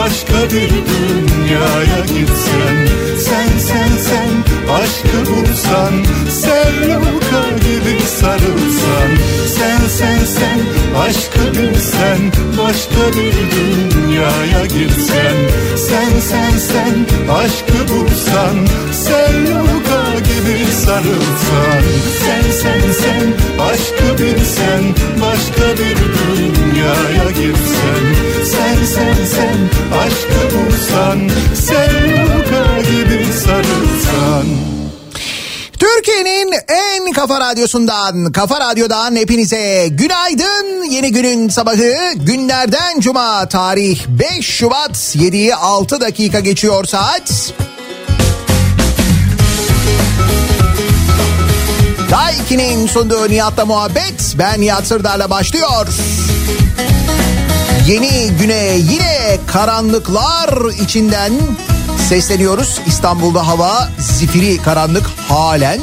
başka bir dünyaya gitsen. Sen sen sen aşkı bulsan. Selluka gibi sarılsan. Sen sen sen aşkı bilsen başka bir dünyaya girsen Sen sen sen aşkı bulsan. Selluka gibi sarılsan. Sen sen sen aşkı bilsen başka bir dünyaya girsen Sen sen aşkı bulsan Selluka gibi sarılsan Türkiye'nin en kafa radyosundan, kafa radyodan hepinize günaydın. Yeni günün sabahı günlerden cuma tarih 5 Şubat 7'yi 6 dakika geçiyor saat. Daiki'nin sunduğu Nihat'la muhabbet ben Nihat Sırdar'la başlıyor. Yeni güne yine karanlıklar içinden sesleniyoruz. İstanbul'da hava zifiri karanlık halen.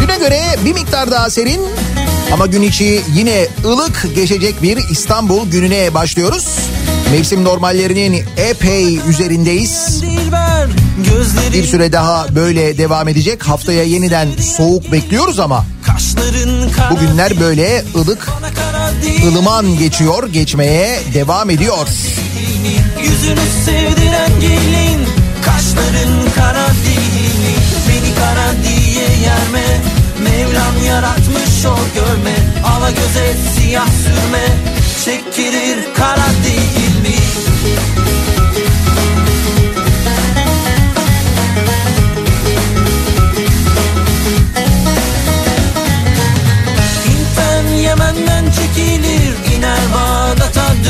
Güne göre bir miktar daha serin ama gün içi yine ılık geçecek bir İstanbul gününe başlıyoruz. Mevsim normallerinin epey üzerindeyiz. Bir süre daha böyle devam edecek. Haftaya yeniden soğuk bekliyoruz ama bugünler böyle ılık, ılıman geçiyor, geçmeye devam ediyor. Yüzünü sevdiren gelin Kaşların kara değil mi? Beni kara diye yerme Mevlam yaratmış o görme Ala göze siyah sürme Çekilir kara değil mi?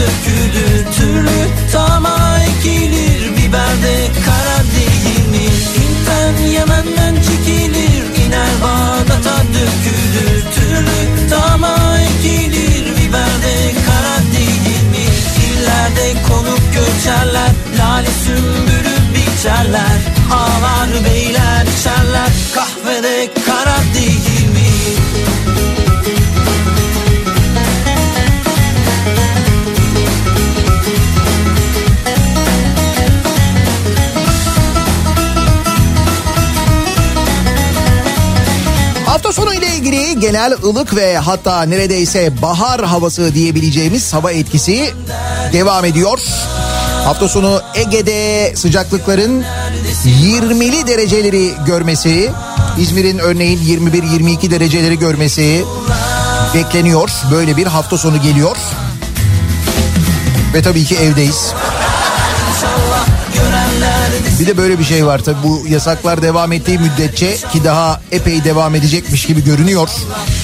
Dökülür Türlü tama ekilir Biberde kara değil mi? Hint'ten Yemen'den çekilir iner Bağdat'a dökülür Türlü tama ekilir Biberde kara değil mi? İllerde konup göçerler Lale sümbülü biçerler Ağlar beyler içerler Kahvede genel ılık ve hatta neredeyse bahar havası diyebileceğimiz hava etkisi devam ediyor. Hafta sonu Ege'de sıcaklıkların 20'li dereceleri görmesi, İzmir'in örneğin 21-22 dereceleri görmesi bekleniyor. Böyle bir hafta sonu geliyor. Ve tabii ki evdeyiz. Bir de böyle bir şey var tabii bu yasaklar devam ettiği müddetçe ki daha epey devam edecekmiş gibi görünüyor.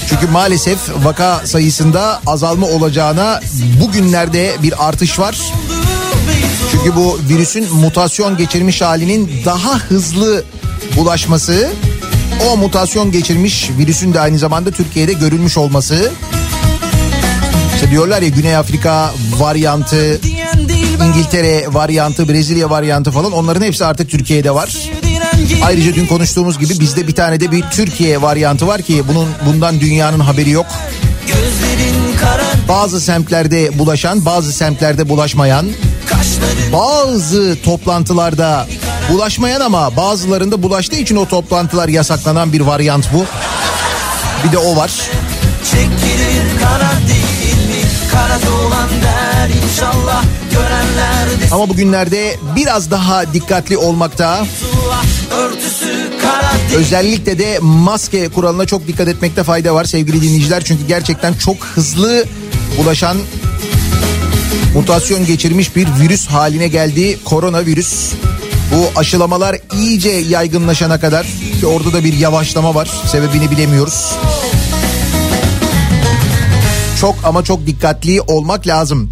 Çünkü maalesef vaka sayısında azalma olacağına bugünlerde bir artış var. Çünkü bu virüsün mutasyon geçirmiş halinin daha hızlı bulaşması, o mutasyon geçirmiş virüsün de aynı zamanda Türkiye'de görülmüş olması. İşte diyorlar ya Güney Afrika varyantı, İngiltere varyantı, Brezilya varyantı falan onların hepsi artık Türkiye'de var. Ayrıca dün konuştuğumuz gibi bizde bir tane de bir Türkiye varyantı var ki bunun bundan dünyanın haberi yok. Bazı semtlerde bulaşan, bazı semtlerde bulaşmayan, bazı toplantılarda bulaşmayan ama bazılarında bulaştığı için o toplantılar yasaklanan bir varyant bu. Bir de o var. Çekilir kara değil mi? Kara olan der inşallah. Ama bugünlerde biraz daha dikkatli olmakta. Özellikle de maske kuralına çok dikkat etmekte fayda var sevgili dinleyiciler. Çünkü gerçekten çok hızlı bulaşan mutasyon geçirmiş bir virüs haline geldi koronavirüs. Bu aşılamalar iyice yaygınlaşana kadar ki orada da bir yavaşlama var. Sebebini bilemiyoruz. Çok ama çok dikkatli olmak lazım.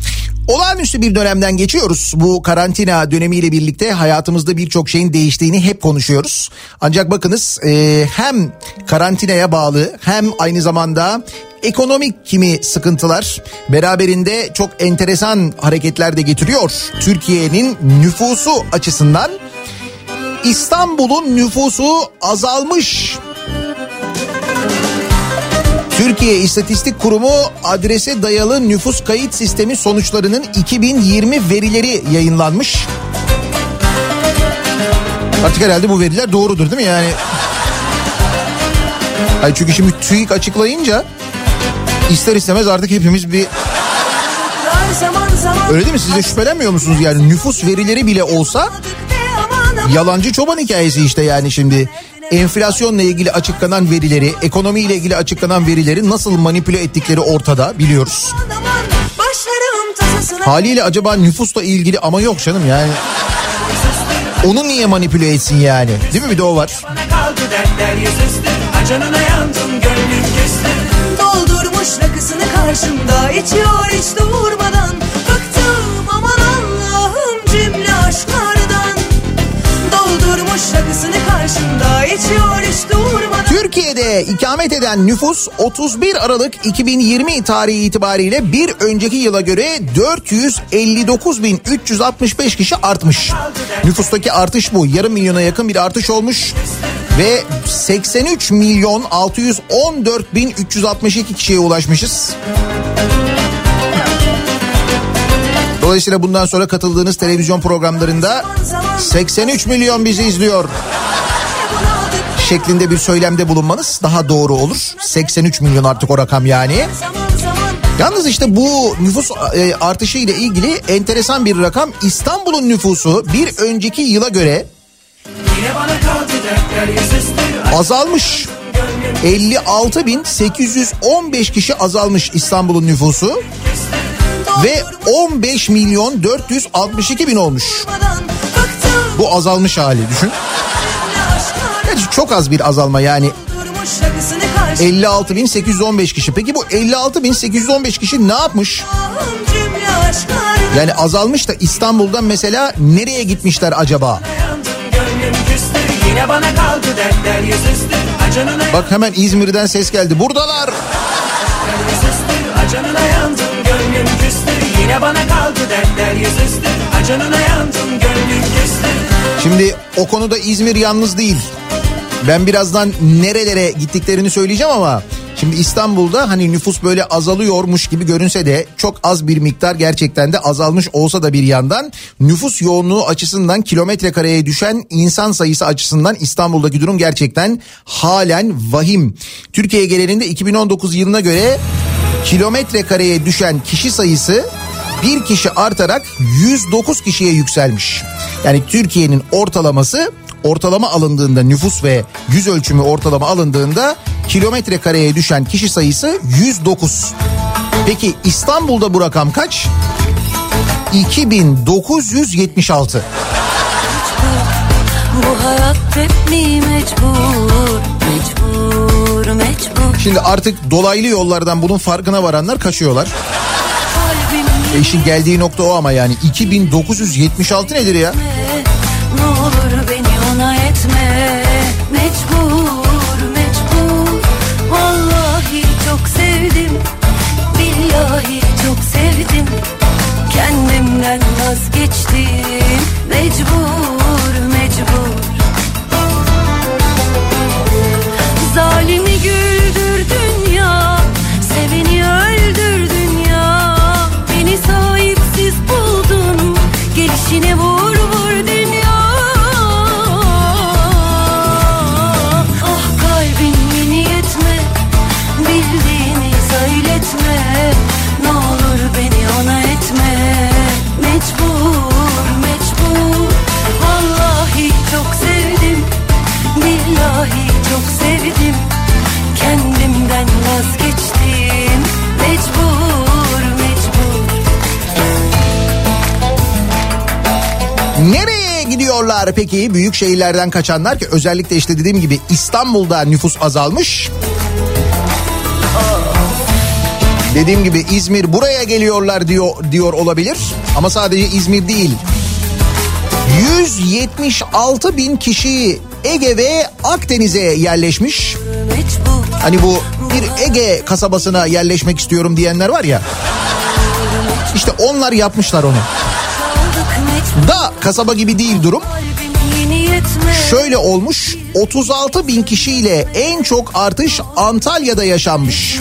Olağanüstü bir dönemden geçiyoruz. Bu karantina dönemiyle birlikte hayatımızda birçok şeyin değiştiğini hep konuşuyoruz. Ancak bakınız e, hem karantinaya bağlı hem aynı zamanda ekonomik kimi sıkıntılar beraberinde çok enteresan hareketler de getiriyor. Türkiye'nin nüfusu açısından İstanbul'un nüfusu azalmış. Türkiye İstatistik Kurumu adrese dayalı nüfus kayıt sistemi sonuçlarının 2020 verileri yayınlanmış. Artık herhalde bu veriler doğrudur değil mi yani? Hayır çünkü şimdi TÜİK açıklayınca ister istemez artık hepimiz bir... Öyle değil mi? Siz de şüphelenmiyor musunuz yani nüfus verileri bile olsa yalancı çoban hikayesi işte yani şimdi enflasyonla ilgili açıklanan verileri, ekonomiyle ilgili açıklanan verileri nasıl manipüle ettikleri ortada biliyoruz. Haliyle acaba nüfusla ilgili ama yok canım yani. Onu niye manipüle etsin yani? Değil mi bir de o var. Doldurmuş rakısını karşımda içiyor hiç durmadan. Bıktım aman Allah'ım cümle aşklardan. Doldurmuş rakısını karşımda içiyor hiç durmadan. Türkiye'de ikamet eden nüfus 31 Aralık 2020 tarihi itibariyle bir önceki yıla göre 459.365 kişi artmış. Nüfustaki artış bu. Yarım milyona yakın bir artış olmuş ve 83 milyon 614 bin 362 kişiye ulaşmışız. Dolayısıyla bundan sonra katıldığınız televizyon programlarında 83 milyon bizi izliyor şeklinde bir söylemde bulunmanız daha doğru olur. 83 milyon artık o rakam yani. Yalnız işte bu nüfus e, artışı ile ilgili enteresan bir rakam. İstanbul'un nüfusu bir önceki yıla göre azalmış. 56.815 kişi azalmış İstanbul'un nüfusu ve 15 milyon 462 bin olmuş. Bu azalmış hali düşün. Gerçi çok az bir azalma yani 56.815 kişi. Peki bu 56.815 kişi ne yapmış? Yani azalmış da İstanbul'dan mesela nereye gitmişler acaba? Bak hemen İzmir'den ses geldi. Buradalar. Şimdi o konuda İzmir yalnız değil. Ben birazdan nerelere gittiklerini söyleyeceğim ama Şimdi İstanbul'da hani nüfus böyle azalıyormuş gibi görünse de çok az bir miktar gerçekten de azalmış olsa da bir yandan nüfus yoğunluğu açısından kilometre kareye düşen insan sayısı açısından İstanbul'daki durum gerçekten halen vahim. Türkiye genelinde 2019 yılına göre kilometre kareye düşen kişi sayısı bir kişi artarak 109 kişiye yükselmiş. Yani Türkiye'nin ortalaması ortalama alındığında nüfus ve yüz ölçümü ortalama alındığında kilometre kareye düşen kişi sayısı 109. Peki İstanbul'da bu rakam kaç? 2976. Bu hayat hep mi mecbur, mecbur, mecbur. Şimdi artık dolaylı yollardan bunun farkına varanlar kaçıyorlar. E işin geldiği nokta o ama yani 2976 nedir ya? Peki büyük şehirlerden kaçanlar ki özellikle işte dediğim gibi İstanbul'da nüfus azalmış. Dediğim gibi İzmir buraya geliyorlar diyor diyor olabilir ama sadece İzmir değil. 176 bin kişi Ege ve Akdeniz'e yerleşmiş. Hani bu bir Ege kasabasına yerleşmek istiyorum diyenler var ya. İşte onlar yapmışlar onu. Da kasaba gibi değil durum. Şöyle olmuş 36 bin kişiyle en çok artış Antalya'da yaşanmış.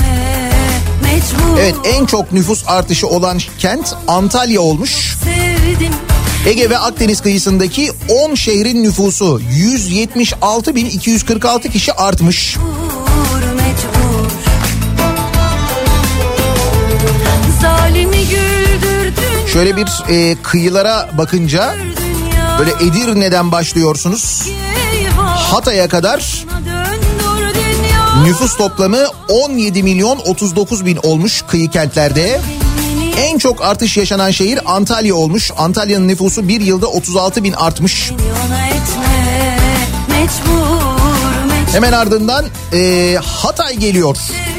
Evet en çok nüfus artışı olan kent Antalya olmuş. Ege ve Akdeniz kıyısındaki 10 şehrin nüfusu 176.246 kişi artmış. Şöyle bir e, kıyılara bakınca böyle Edirne'den başlıyorsunuz. Hatay'a kadar nüfus toplamı 17 milyon 39 bin olmuş kıyı kentlerde. En çok artış yaşanan şehir Antalya olmuş. Antalya'nın nüfusu bir yılda 36 bin artmış. Hemen ardından e, Hatay geliyor. sevdim Billahi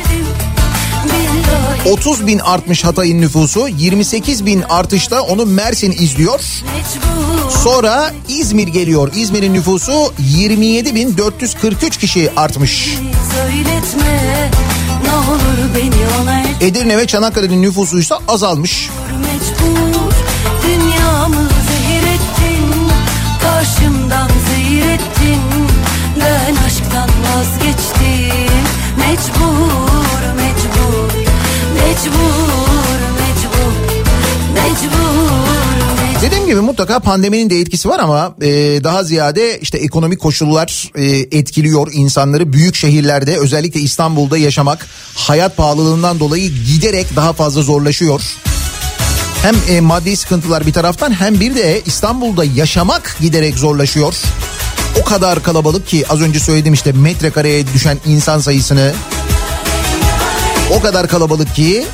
30 bin artmış Hatay'ın nüfusu. 28 bin artışta onu Mersin izliyor. Sonra İzmir geliyor. İzmir'in nüfusu 27 bin 443 kişi artmış. Söyletme Edirne ve Çanakkale'nin nüfusu ise azalmış. Dediğim gibi mutlaka pandeminin de etkisi var ama e, daha ziyade işte ekonomik koşullar e, etkiliyor insanları. Büyük şehirlerde özellikle İstanbul'da yaşamak hayat pahalılığından dolayı giderek daha fazla zorlaşıyor. Hem e, maddi sıkıntılar bir taraftan hem bir de İstanbul'da yaşamak giderek zorlaşıyor. O kadar kalabalık ki az önce söyledim işte metrekareye düşen insan sayısını. O kadar kalabalık ki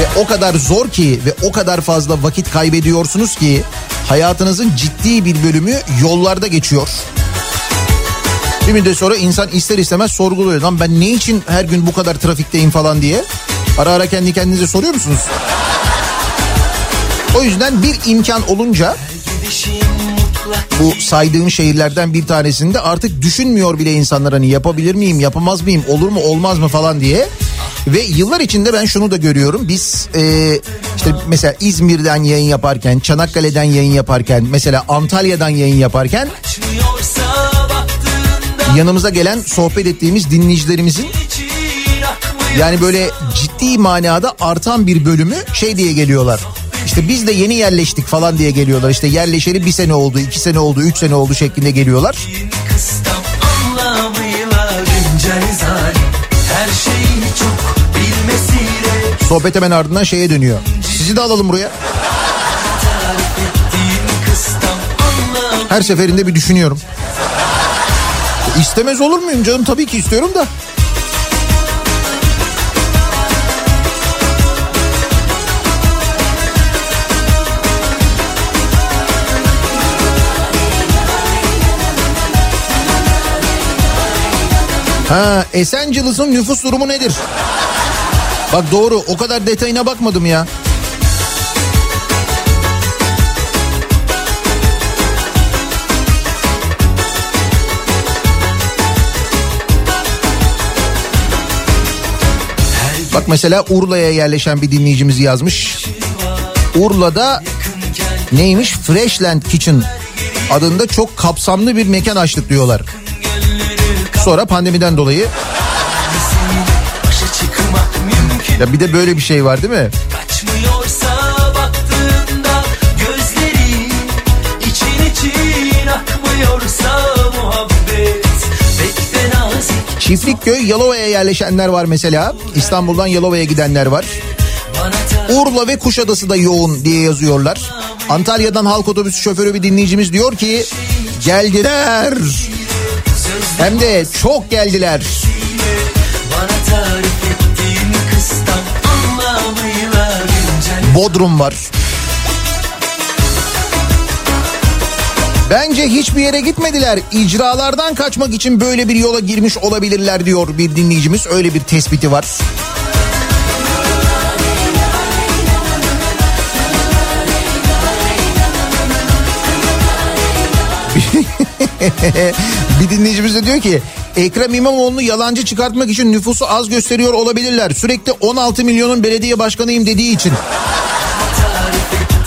ve o kadar zor ki ve o kadar fazla vakit kaybediyorsunuz ki hayatınızın ciddi bir bölümü yollarda geçiyor. Bir müddet sonra insan ister istemez sorguluyor. Lan ben ne için her gün bu kadar trafikteyim falan diye. Ara ara kendi kendinize soruyor musunuz? O yüzden bir imkan olunca bu saydığım şehirlerden bir tanesinde artık düşünmüyor bile insanlar hani yapabilir miyim, yapamaz mıyım, olur mu, olmaz mı falan diye. Ve yıllar içinde ben şunu da görüyorum. Biz e, işte mesela İzmir'den yayın yaparken, Çanakkale'den yayın yaparken, mesela Antalya'dan yayın yaparken yanımıza gelen sohbet ettiğimiz dinleyicilerimizin Yani böyle ciddi manada artan bir bölümü şey diye geliyorlar. İşte biz de yeni yerleştik falan diye geliyorlar. İşte yerleşeli bir sene oldu, iki sene oldu, üç sene oldu şeklinde geliyorlar. Sohbet hemen ardından şeye dönüyor. Sizi de alalım buraya. Her seferinde bir düşünüyorum. İstemez olur muyum canım? Tabii ki istiyorum da. Ha, Esencilis'in nüfus durumu nedir? Bak doğru o kadar detayına bakmadım ya. Bak mesela Urla'ya yerleşen bir dinleyicimiz yazmış. Urla'da neymiş? Freshland Kitchen adında çok kapsamlı bir mekan açtık diyorlar. Sonra pandemiden dolayı ya bir de böyle bir şey var değil mi? Kaçmıyorsa baktığında gözlerin için için akmıyorsa muhabbet nazik Çiftlikköy Yalova'ya yerleşenler var mesela. İstanbul'dan Yalova'ya gidenler var. Urla ve Kuşadası da yoğun diye yazıyorlar. Antalya'dan halk otobüsü şoförü bir dinleyicimiz diyor ki geldiler. Hem de çok geldiler. Bana tarif Bodrum var. Bence hiçbir yere gitmediler. İcralardan kaçmak için böyle bir yola girmiş olabilirler diyor bir dinleyicimiz. Öyle bir tespiti var. bir dinleyicimiz de diyor ki Ekrem İmamoğlu'nu yalancı çıkartmak için nüfusu az gösteriyor olabilirler. Sürekli 16 milyonun belediye başkanıyım dediği için.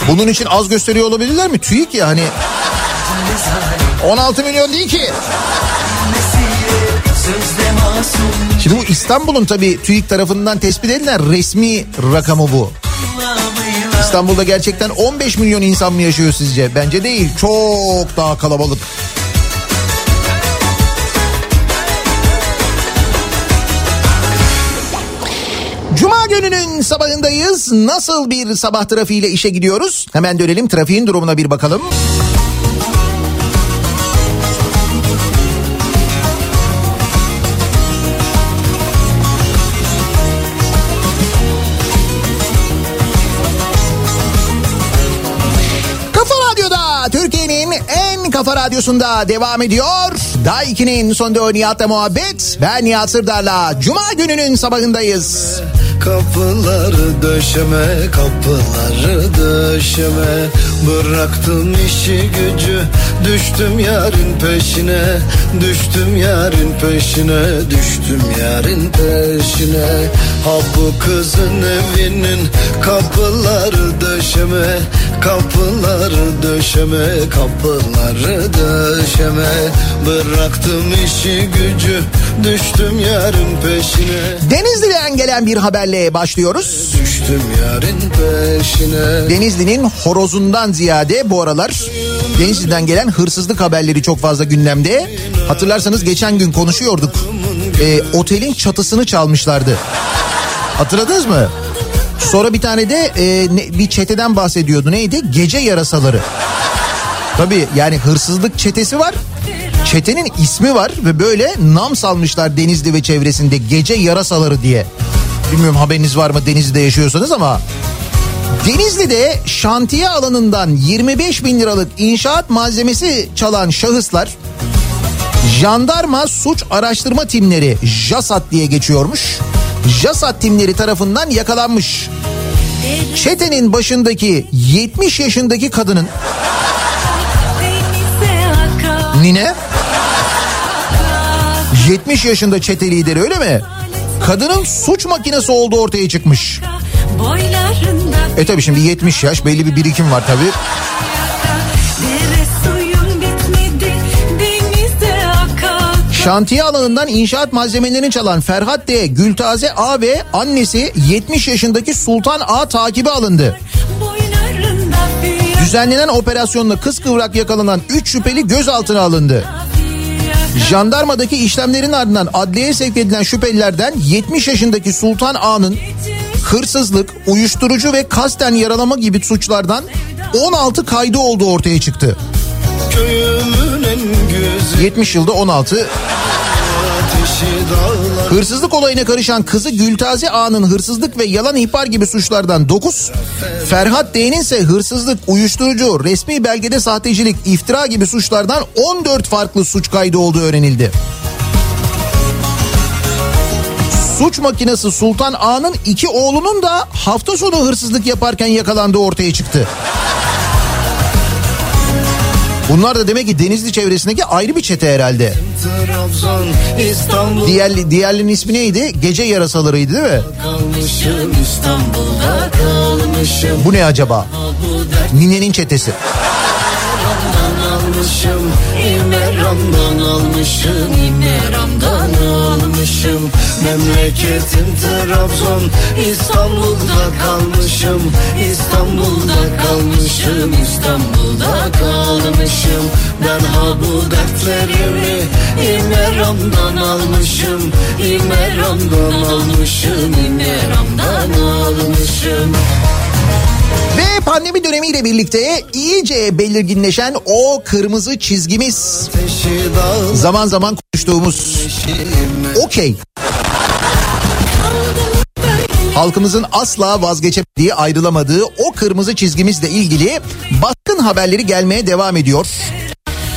Bunun için az gösteriyor olabilirler mi? TÜİK ya hani 16 milyon değil ki. Şimdi bu İstanbul'un tabii TÜİK tarafından tespit edilen resmi rakamı bu. İstanbul'da gerçekten 15 milyon insan mı yaşıyor sizce? Bence değil. Çok daha kalabalık. Cuma gününün sabahındayız. Nasıl bir sabah trafiğiyle işe gidiyoruz? Hemen dönelim trafiğin durumuna bir bakalım. Kafa Radyo'da Türkiye'nin en kafa radyosunda devam ediyor. Daha 2'nin sonunda Nihat'la muhabbet. Ben Nihat Sırdar'la Cuma gününün sabahındayız. Kapıları döşeme, kapıları döşeme Bıraktım işi gücü, düştüm yarın peşine. Düştüm yarın peşine, düştüm yarın peşine. Ha bu kızın evinin kapıları döşeme Kapıları döşeme, kapıları döşeme. Bıraktım işi gücü, düştüm yarın peşine. Denizli'den gelen bir haberle başlıyoruz. Düştüm yarın peşine. Denizli'nin horozundan ziyade bu aralar Denizli'den gelen hırsızlık haberleri çok fazla gündemde. Hatırlarsanız geçen gün konuşuyorduk. Ee, otelin çatısını çalmışlardı. Hatırladınız mı? Sonra bir tane de e, ne- bir çeteden bahsediyordu. Neydi? Gece yarasaları. Tabii yani hırsızlık çetesi var. Çetenin ismi var ve böyle nam salmışlar Denizli ve çevresinde gece yarasaları diye. Bilmiyorum haberiniz var mı Denizli'de yaşıyorsanız ama Denizli'de şantiye alanından 25 bin liralık inşaat malzemesi çalan şahıslar jandarma suç araştırma timleri JASAT diye geçiyormuş. JASAT timleri tarafından yakalanmış. Çetenin başındaki 70 yaşındaki kadının nine 70 yaşında çete lideri öyle mi? Kadının suç makinesi olduğu ortaya çıkmış. boylarında E tabi şimdi 70 yaş belli bir birikim var tabi. Şantiye alanından inşaat malzemelerini çalan Ferhat D, Gültaze A ve annesi 70 yaşındaki Sultan A takibi alındı. Düzenlenen operasyonla kıskıvrak yakalanan 3 şüpheli gözaltına alındı. Jandarmadaki işlemlerin ardından adliyeye sevk edilen şüphelilerden 70 yaşındaki Sultan A'nın hırsızlık, uyuşturucu ve kasten yaralama gibi suçlardan 16 kaydı olduğu ortaya çıktı. Köyümün en güzel 70 yılda 16 ateşi dağlar Hırsızlık olayına karışan kızı Gültaze A'nın hırsızlık ve yalan ihbar gibi suçlardan 9, Ferhat D'nin ise hırsızlık, uyuşturucu, resmi belgede sahtecilik, iftira gibi suçlardan 14 farklı suç kaydı olduğu öğrenildi. Suç makinesi Sultan A'nın iki oğlunun da hafta sonu hırsızlık yaparken yakalandığı ortaya çıktı. Bunlar da demek ki Denizli çevresindeki ayrı bir çete herhalde. Trabzon İstanbul Diğer, diğerlerinin ismi neydi? Gece yarasalarıydı değil mi? kalmışım İstanbul'da kalmışım Bu ne acaba? Bu Ninenin çetesi. almışım İmeram'dan almışım İmeram'dan almışım Memleketim Trabzon İstanbul'da kalmışım. İstanbul'da kalmışım İstanbul'da kalmışım. Ben ha bu dertlerimi İmeram'dan almışım. İmeram'dan almışım İmeram'dan almışım. Ve pandemi dönemiyle birlikte iyice belirginleşen o kırmızı çizgimiz. Zaman zaman konuştuğumuz. okey. Halkımızın asla vazgeçemediği, ayrılamadığı o kırmızı çizgimizle ilgili baskın haberleri gelmeye devam ediyor.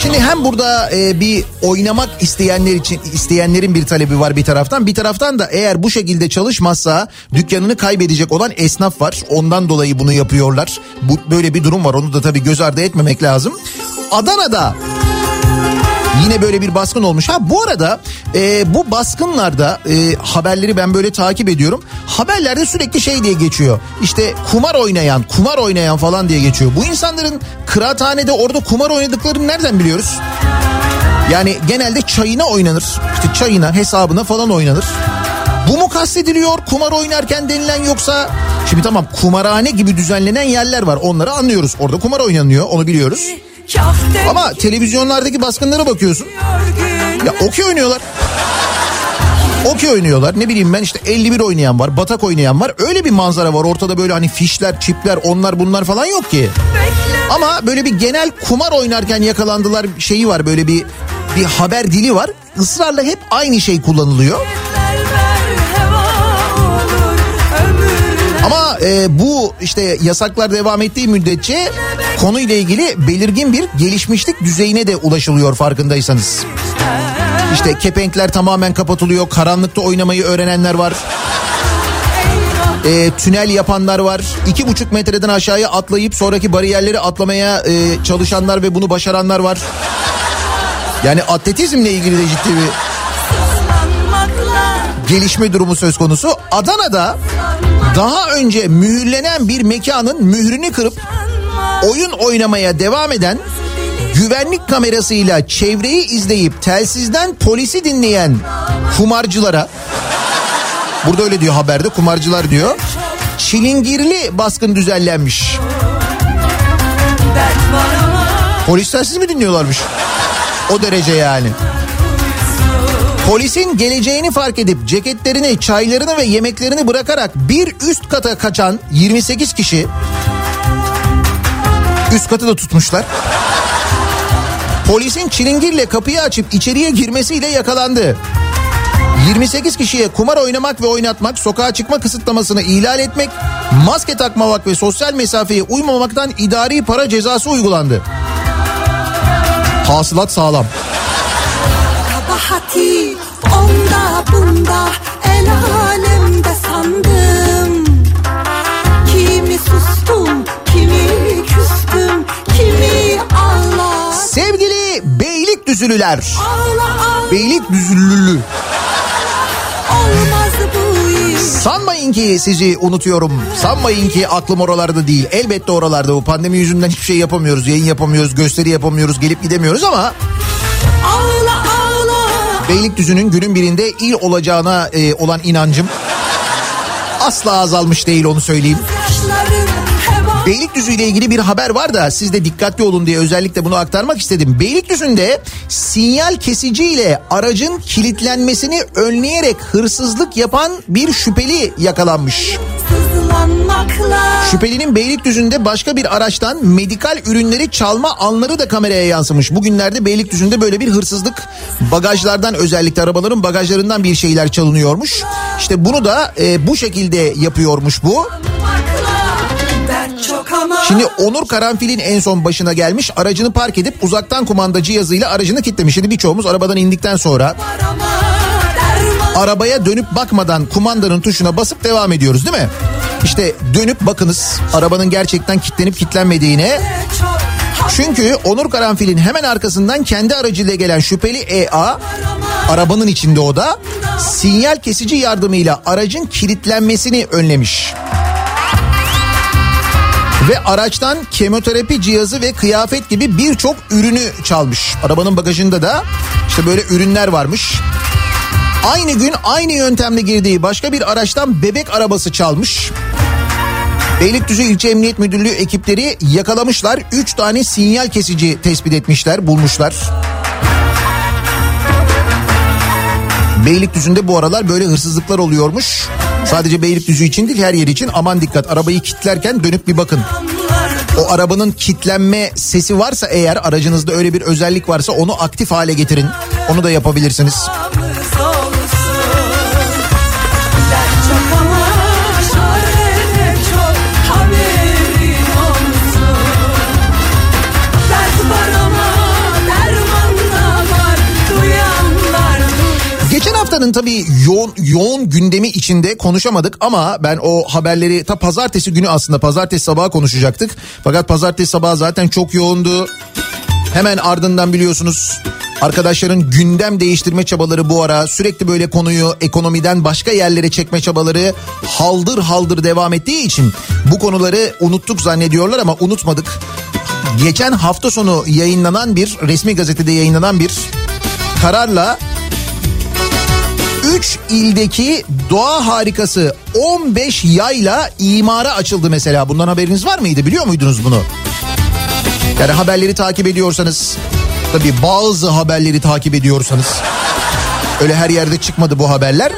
Şimdi hem burada e, bir oynamak isteyenler için isteyenlerin bir talebi var bir taraftan. Bir taraftan da eğer bu şekilde çalışmazsa dükkanını kaybedecek olan esnaf var. Ondan dolayı bunu yapıyorlar. Bu böyle bir durum var. Onu da tabii göz ardı etmemek lazım. Adana'da Yine böyle bir baskın olmuş. Ha bu arada e, bu baskınlarda e, haberleri ben böyle takip ediyorum. Haberlerde sürekli şey diye geçiyor. İşte kumar oynayan, kumar oynayan falan diye geçiyor. Bu insanların kıraathanede orada kumar oynadıklarını nereden biliyoruz? Yani genelde çayına oynanır. İşte çayına, hesabına falan oynanır. Bu mu kastediliyor kumar oynarken denilen yoksa... Şimdi tamam kumarhane gibi düzenlenen yerler var. Onları anlıyoruz. Orada kumar oynanıyor onu biliyoruz. Ama televizyonlardaki baskınlara bakıyorsun. Ya okey oynuyorlar. Okey oynuyorlar. Ne bileyim ben işte 51 oynayan var, batak oynayan var. Öyle bir manzara var. Ortada böyle hani fişler, çipler, onlar bunlar falan yok ki. Ama böyle bir genel kumar oynarken yakalandılar şeyi var. Böyle bir bir haber dili var. Israrla hep aynı şey kullanılıyor. Ama e, bu işte yasaklar devam ettiği müddetçe konuyla ilgili belirgin bir gelişmişlik düzeyine de ulaşılıyor farkındaysanız. İşte kepenkler tamamen kapatılıyor. Karanlıkta oynamayı öğrenenler var. E, tünel yapanlar var. İki buçuk metreden aşağıya atlayıp sonraki bariyerleri atlamaya e, çalışanlar ve bunu başaranlar var. Yani atletizmle ilgili de ciddi bir gelişme durumu söz konusu. Adana'da daha önce mühürlenen bir mekanın mührünü kırıp oyun oynamaya devam eden güvenlik kamerasıyla çevreyi izleyip telsizden polisi dinleyen kumarcılara burada öyle diyor haberde kumarcılar diyor çilingirli baskın düzenlenmiş. Polis telsiz mi dinliyorlarmış? O derece yani. Polisin geleceğini fark edip ceketlerini, çaylarını ve yemeklerini bırakarak bir üst kata kaçan 28 kişi üst katı da tutmuşlar. Polisin çilingirle kapıyı açıp içeriye girmesiyle yakalandı. 28 kişiye kumar oynamak ve oynatmak, sokağa çıkma kısıtlamasını ihlal etmek, maske takmamak ve sosyal mesafeye uymamaktan idari para cezası uygulandı. Hasılat sağlam. Onda bunda el alemde sandım Kimi sustum kimi küstüm kimi ağla Sevgili Beylikdüzülüler. Ağla Beylikdüzülülü. olmaz bu Sanmayın ki sizi unutuyorum. Sanmayın ki aklım oralarda değil. Elbette oralarda bu pandemi yüzünden hiçbir şey yapamıyoruz. Yayın yapamıyoruz, gösteri yapamıyoruz, gelip gidemiyoruz ama Beylikdüzü'nün günün birinde il olacağına e, olan inancım asla azalmış değil onu söyleyeyim. Beylikdüzü ile ilgili bir haber var da siz de dikkatli olun diye özellikle bunu aktarmak istedim. Beylikdüzü'nde sinyal kesici ile aracın kilitlenmesini önleyerek hırsızlık yapan bir şüpheli yakalanmış. Şüphelinin Beylikdüzü'nde başka bir araçtan medikal ürünleri çalma anları da kameraya yansımış. Bugünlerde Beylikdüzü'nde böyle bir hırsızlık bagajlardan özellikle arabaların bagajlarından bir şeyler çalınıyormuş. İşte bunu da e, bu şekilde yapıyormuş bu. Şimdi Onur Karanfil'in en son başına gelmiş aracını park edip uzaktan kumanda cihazıyla aracını kilitlemiş. Şimdi birçoğumuz arabadan indikten sonra arabaya dönüp bakmadan kumandanın tuşuna basıp devam ediyoruz değil mi? İşte dönüp bakınız arabanın gerçekten kilitlenip kilitlenmediğine. Çünkü Onur Karanfil'in hemen arkasından kendi aracıyla gelen şüpheli EA arabanın içinde o da sinyal kesici yardımıyla aracın kilitlenmesini önlemiş. Ve araçtan kemoterapi cihazı ve kıyafet gibi birçok ürünü çalmış. Arabanın bagajında da işte böyle ürünler varmış. Aynı gün aynı yöntemle girdiği başka bir araçtan bebek arabası çalmış. Beylikdüzü İlçe Emniyet Müdürlüğü ekipleri yakalamışlar. Üç tane sinyal kesici tespit etmişler, bulmuşlar. Beylikdüzü'nde bu aralar böyle hırsızlıklar oluyormuş. Sadece Beylikdüzü için değil her yer için aman dikkat arabayı kilitlerken dönüp bir bakın. O arabanın kilitlenme sesi varsa eğer aracınızda öyle bir özellik varsa onu aktif hale getirin. Onu da yapabilirsiniz. Haftanın tabii yoğun yoğun gündemi içinde konuşamadık ama ben o haberleri ta pazartesi günü aslında pazartesi sabahı konuşacaktık. Fakat pazartesi sabahı zaten çok yoğundu. Hemen ardından biliyorsunuz arkadaşların gündem değiştirme çabaları bu ara sürekli böyle konuyu ekonomiden başka yerlere çekme çabaları haldır haldır devam ettiği için bu konuları unuttuk zannediyorlar ama unutmadık. Geçen hafta sonu yayınlanan bir resmi gazetede yayınlanan bir kararla 3 ildeki doğa harikası 15 yayla imara açıldı mesela. Bundan haberiniz var mıydı? Biliyor muydunuz bunu? Yani haberleri takip ediyorsanız tabii bazı haberleri takip ediyorsanız öyle her yerde çıkmadı bu haberler.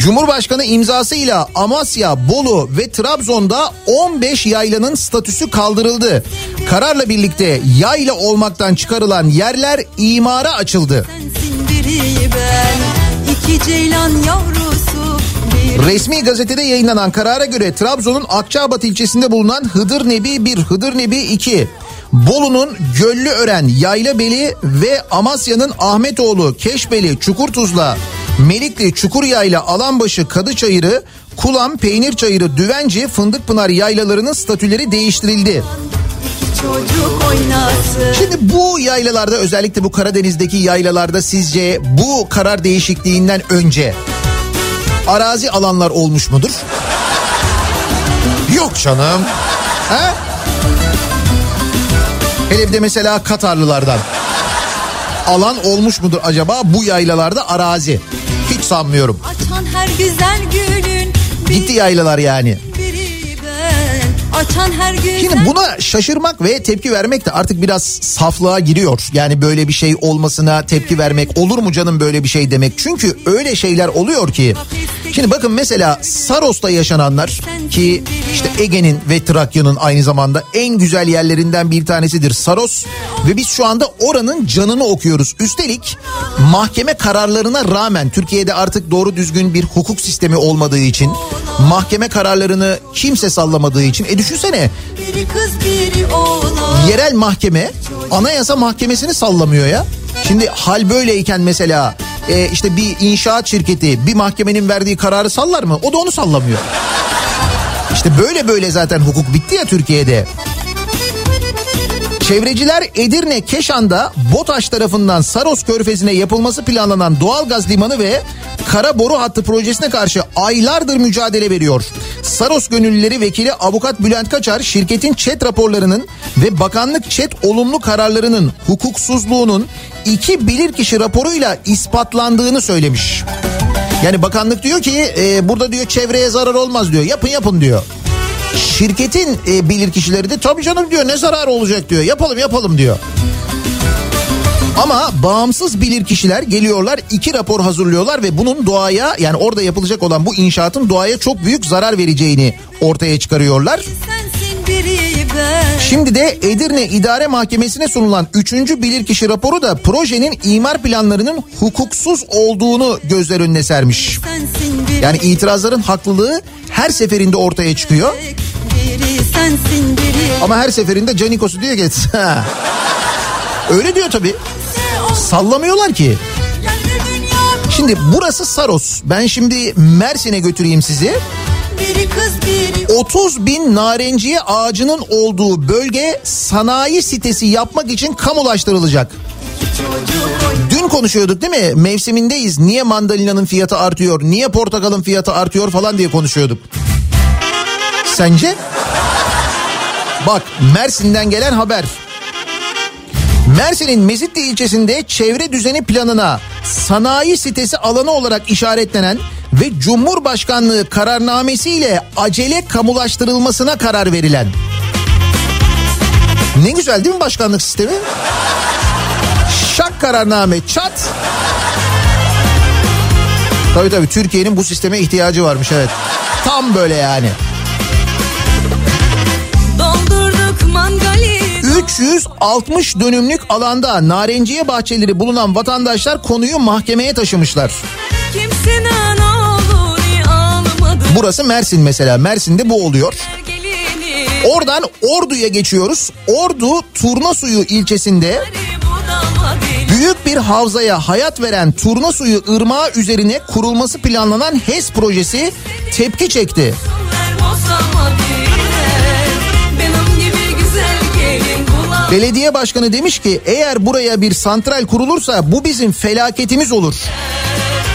Cumhurbaşkanı imzasıyla Amasya, Bolu ve Trabzon'da 15 yaylanın statüsü kaldırıldı. Kararla birlikte yayla olmaktan çıkarılan yerler imara açıldı. Ben, Resmi gazetede yayınlanan karara göre Trabzon'un Akçabat ilçesinde bulunan Hıdır Nebi 1, Hıdır Nebi 2, Bolu'nun Göllüören, Yaylabeli ve Amasya'nın Ahmetoğlu, Keşbeli, Çukurtuzla, Melikli, Çukuryayla, Alanbaşı, Kadıçayırı, Kulam, Peynir Çayırı, Düvenci, Fındıkpınar yaylalarının statüleri değiştirildi. Şimdi bu yaylalarda özellikle bu Karadeniz'deki yaylalarda sizce bu karar değişikliğinden önce arazi alanlar olmuş mudur? Yok canım. Ha? Hele bir de mesela Katarlılardan. Alan olmuş mudur acaba bu yaylalarda arazi? Hiç sanmıyorum. Açan her güzel günün Gitti yaylalar yani açan her gün. Şimdi buna şaşırmak ve tepki vermek de artık biraz saflığa giriyor. Yani böyle bir şey olmasına tepki vermek olur mu canım böyle bir şey demek. Çünkü öyle şeyler oluyor ki. Şimdi bakın mesela Saros'ta yaşananlar ki işte Ege'nin ve Trakya'nın aynı zamanda en güzel yerlerinden bir tanesidir Saros. Ve biz şu anda oranın canını okuyoruz. Üstelik mahkeme kararlarına rağmen Türkiye'de artık doğru düzgün bir hukuk sistemi olmadığı için mahkeme kararlarını kimse sallamadığı için e düşünsene. Yerel mahkeme anayasa mahkemesini sallamıyor ya. Şimdi hal böyleyken mesela e, işte bir inşaat şirketi bir mahkemenin verdiği kararı sallar mı? O da onu sallamıyor. İşte böyle böyle zaten hukuk bitti ya Türkiye'de. Çevreciler Edirne Keşan'da BOTAŞ tarafından Saros Körfezi'ne yapılması planlanan doğalgaz limanı ve kara boru hattı projesine karşı aylardır mücadele veriyor. Saros gönüllüleri vekili avukat Bülent Kaçar şirketin çet raporlarının ve bakanlık çet olumlu kararlarının hukuksuzluğunun iki bilirkişi raporuyla ispatlandığını söylemiş. Yani bakanlık diyor ki e, burada diyor çevreye zarar olmaz diyor yapın yapın diyor. Şirketin e, bilirkişileri de tabii canım diyor ne zararı olacak diyor yapalım yapalım diyor. Ama bağımsız bilirkişiler geliyorlar iki rapor hazırlıyorlar ve bunun doğaya yani orada yapılacak olan bu inşaatın doğaya çok büyük zarar vereceğini ortaya çıkarıyorlar. Şimdi de Edirne İdare Mahkemesi'ne sunulan 3. bilirkişi raporu da projenin imar planlarının hukuksuz olduğunu gözler önüne sermiş. Yani itirazların haklılığı her seferinde ortaya çıkıyor. Ama her seferinde Canikos'u diyor ki öyle diyor tabii. Sallamıyorlar ki. Şimdi burası Saros. Ben şimdi Mersin'e götüreyim sizi. 30 bin narenciye ağacının olduğu bölge sanayi sitesi yapmak için kamulaştırılacak. Dün konuşuyorduk değil mi? Mevsimindeyiz. Niye mandalinanın fiyatı artıyor? Niye portakalın fiyatı artıyor falan diye konuşuyorduk. Sence? Bak Mersin'den gelen haber. Mersin'in Mezitli ilçesinde çevre düzeni planına sanayi sitesi alanı olarak işaretlenen ve Cumhurbaşkanlığı kararnamesiyle acele kamulaştırılmasına karar verilen. Ne güzel değil mi başkanlık sistemi? Şak kararname çat. Tabii tabii Türkiye'nin bu sisteme ihtiyacı varmış evet. Tam böyle yani. 360 dönümlük alanda narenciye bahçeleri bulunan vatandaşlar konuyu mahkemeye taşımışlar. Burası Mersin mesela. Mersin'de bu oluyor. Oradan Ordu'ya geçiyoruz. Ordu Turnasuyu ilçesinde büyük bir havzaya hayat veren Turnasuyu ırmağı üzerine kurulması planlanan HES projesi tepki çekti. Belediye başkanı demiş ki eğer buraya bir santral kurulursa bu bizim felaketimiz olur.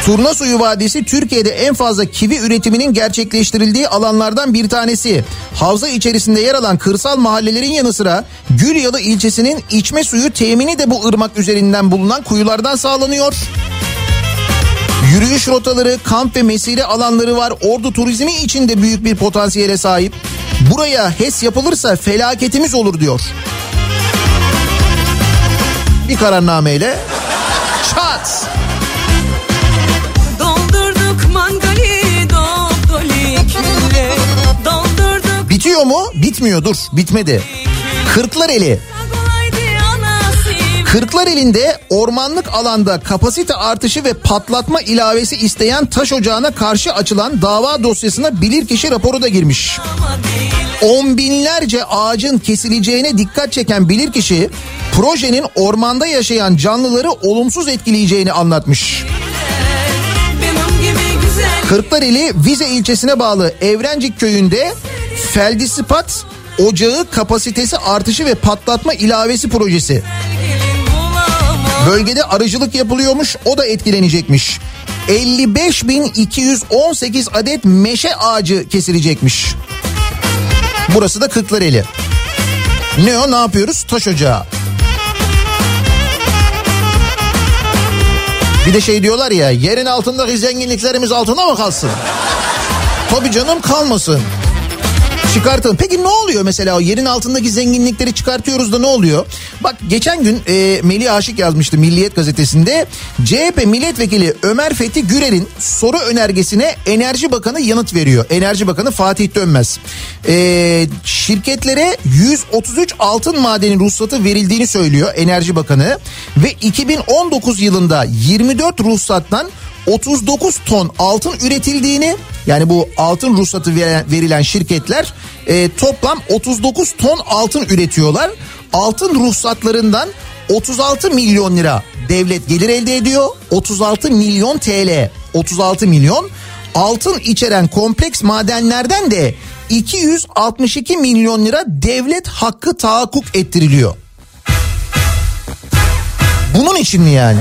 Turnasuyu Vadisi Türkiye'de en fazla kivi üretiminin gerçekleştirildiği alanlardan bir tanesi. Havza içerisinde yer alan kırsal mahallelerin yanı sıra Gülyalı ilçesinin içme suyu temini de bu ırmak üzerinden bulunan kuyulardan sağlanıyor. Yürüyüş rotaları, kamp ve mesire alanları var. Ordu turizmi için de büyük bir potansiyele sahip. Buraya HES yapılırsa felaketimiz olur diyor. Bir kararnameyle çat. Doldurduk mangali dopdoli külle Doldurduk Bitiyor mu? Bitmiyor dur bitmedi. Kırklareli. kolaydı anası Kırklareli'nde ormanlık alanda kapasite artışı ve patlatma ilavesi isteyen taş ocağına karşı açılan dava dosyasına bilirkişi raporu da girmiş. On binlerce ağacın kesileceğine dikkat çeken bilirkişi projenin ormanda yaşayan canlıları olumsuz etkileyeceğini anlatmış. Kırklareli Vize ilçesine bağlı Evrencik köyünde Feldispat Ocağı kapasitesi artışı ve patlatma ilavesi projesi. Bölgede arıcılık yapılıyormuş o da etkilenecekmiş. 55.218 adet meşe ağacı kesilecekmiş. Burası da Kırklareli. Ne o ne yapıyoruz? Taş ocağı. Bir de şey diyorlar ya yerin altındaki zenginliklerimiz altında mı kalsın? Tabii canım kalmasın. Çıkartın. Peki ne oluyor mesela o yerin altındaki zenginlikleri çıkartıyoruz da ne oluyor? Bak geçen gün e, Melih Aşık yazmıştı Milliyet gazetesinde. CHP milletvekili Ömer Fethi Gürer'in soru önergesine Enerji Bakanı yanıt veriyor. Enerji Bakanı Fatih Dönmez. E, şirketlere 133 altın madeni ruhsatı verildiğini söylüyor Enerji Bakanı. Ve 2019 yılında 24 ruhsattan 39 ton altın üretildiğini yani bu altın ruhsatı verilen şirketler e, toplam 39 ton altın üretiyorlar. Altın ruhsatlarından 36 milyon lira devlet gelir elde ediyor. 36 milyon TL 36 milyon altın içeren kompleks madenlerden de 262 milyon lira devlet hakkı tahakkuk ettiriliyor. Bunun için mi yani?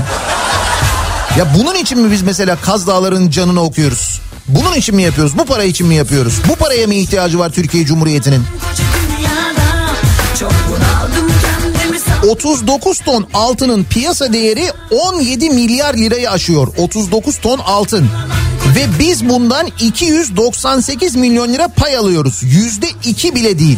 Ya bunun için mi biz mesela Kaz Dağları'nın canını okuyoruz? Bunun için mi yapıyoruz? Bu para için mi yapıyoruz? Bu paraya mı ihtiyacı var Türkiye Cumhuriyeti'nin? Koca dünyada çok bunaldım kendimi sal- 39 ton altının piyasa değeri 17 milyar lirayı aşıyor. 39 ton altın. Ve biz bundan 298 milyon lira pay alıyoruz. Yüzde iki bile değil.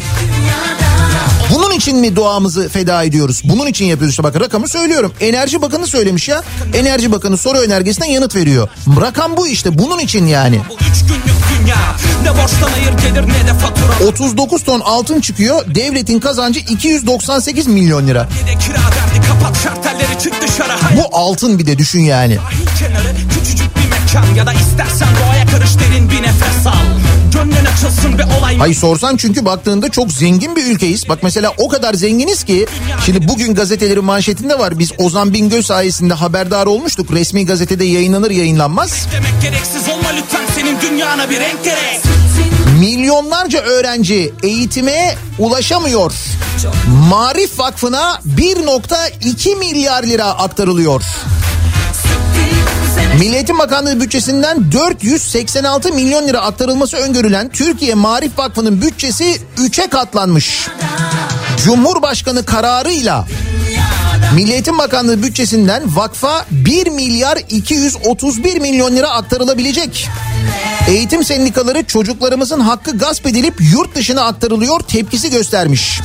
Bunun için mi doğamızı feda ediyoruz? Bunun için yapıyoruz işte bak rakamı söylüyorum. Enerji Bakanı söylemiş ya. Enerji Bakanı soru önergesinden yanıt veriyor. Rakam bu işte bunun için yani. Bu üç günlük dünya Ne borçtan hayır gelir ne de fatura 39 ton altın çıkıyor. Devletin kazancı 298 milyon lira. Bu altın bir de düşün yani. Kenarı küçücük bir mekan Ya da istersen doğaya karış derin bir nefes al Hayır sorsan çünkü baktığında çok zengin bir ülkeyiz. Bak mesela o kadar zenginiz ki şimdi bugün gazetelerin manşetinde var. Biz Ozan Bingöl sayesinde haberdar olmuştuk. Resmi gazetede yayınlanır yayınlanmaz. Demek gereksiz olma lütfen senin dünyana bir renk gerek Milyonlarca öğrenci eğitime ulaşamıyor. Marif Vakfı'na 1.2 milyar lira aktarılıyor. Milli Eğitim Bakanlığı bütçesinden 486 milyon lira aktarılması öngörülen Türkiye Marif Vakfı'nın bütçesi 3'e katlanmış. Cumhurbaşkanı kararıyla Milli Eğitim Bakanlığı bütçesinden vakfa 1 milyar 231 milyon lira aktarılabilecek. Eğitim sendikaları çocuklarımızın hakkı gasp edilip yurt dışına aktarılıyor tepkisi göstermiş.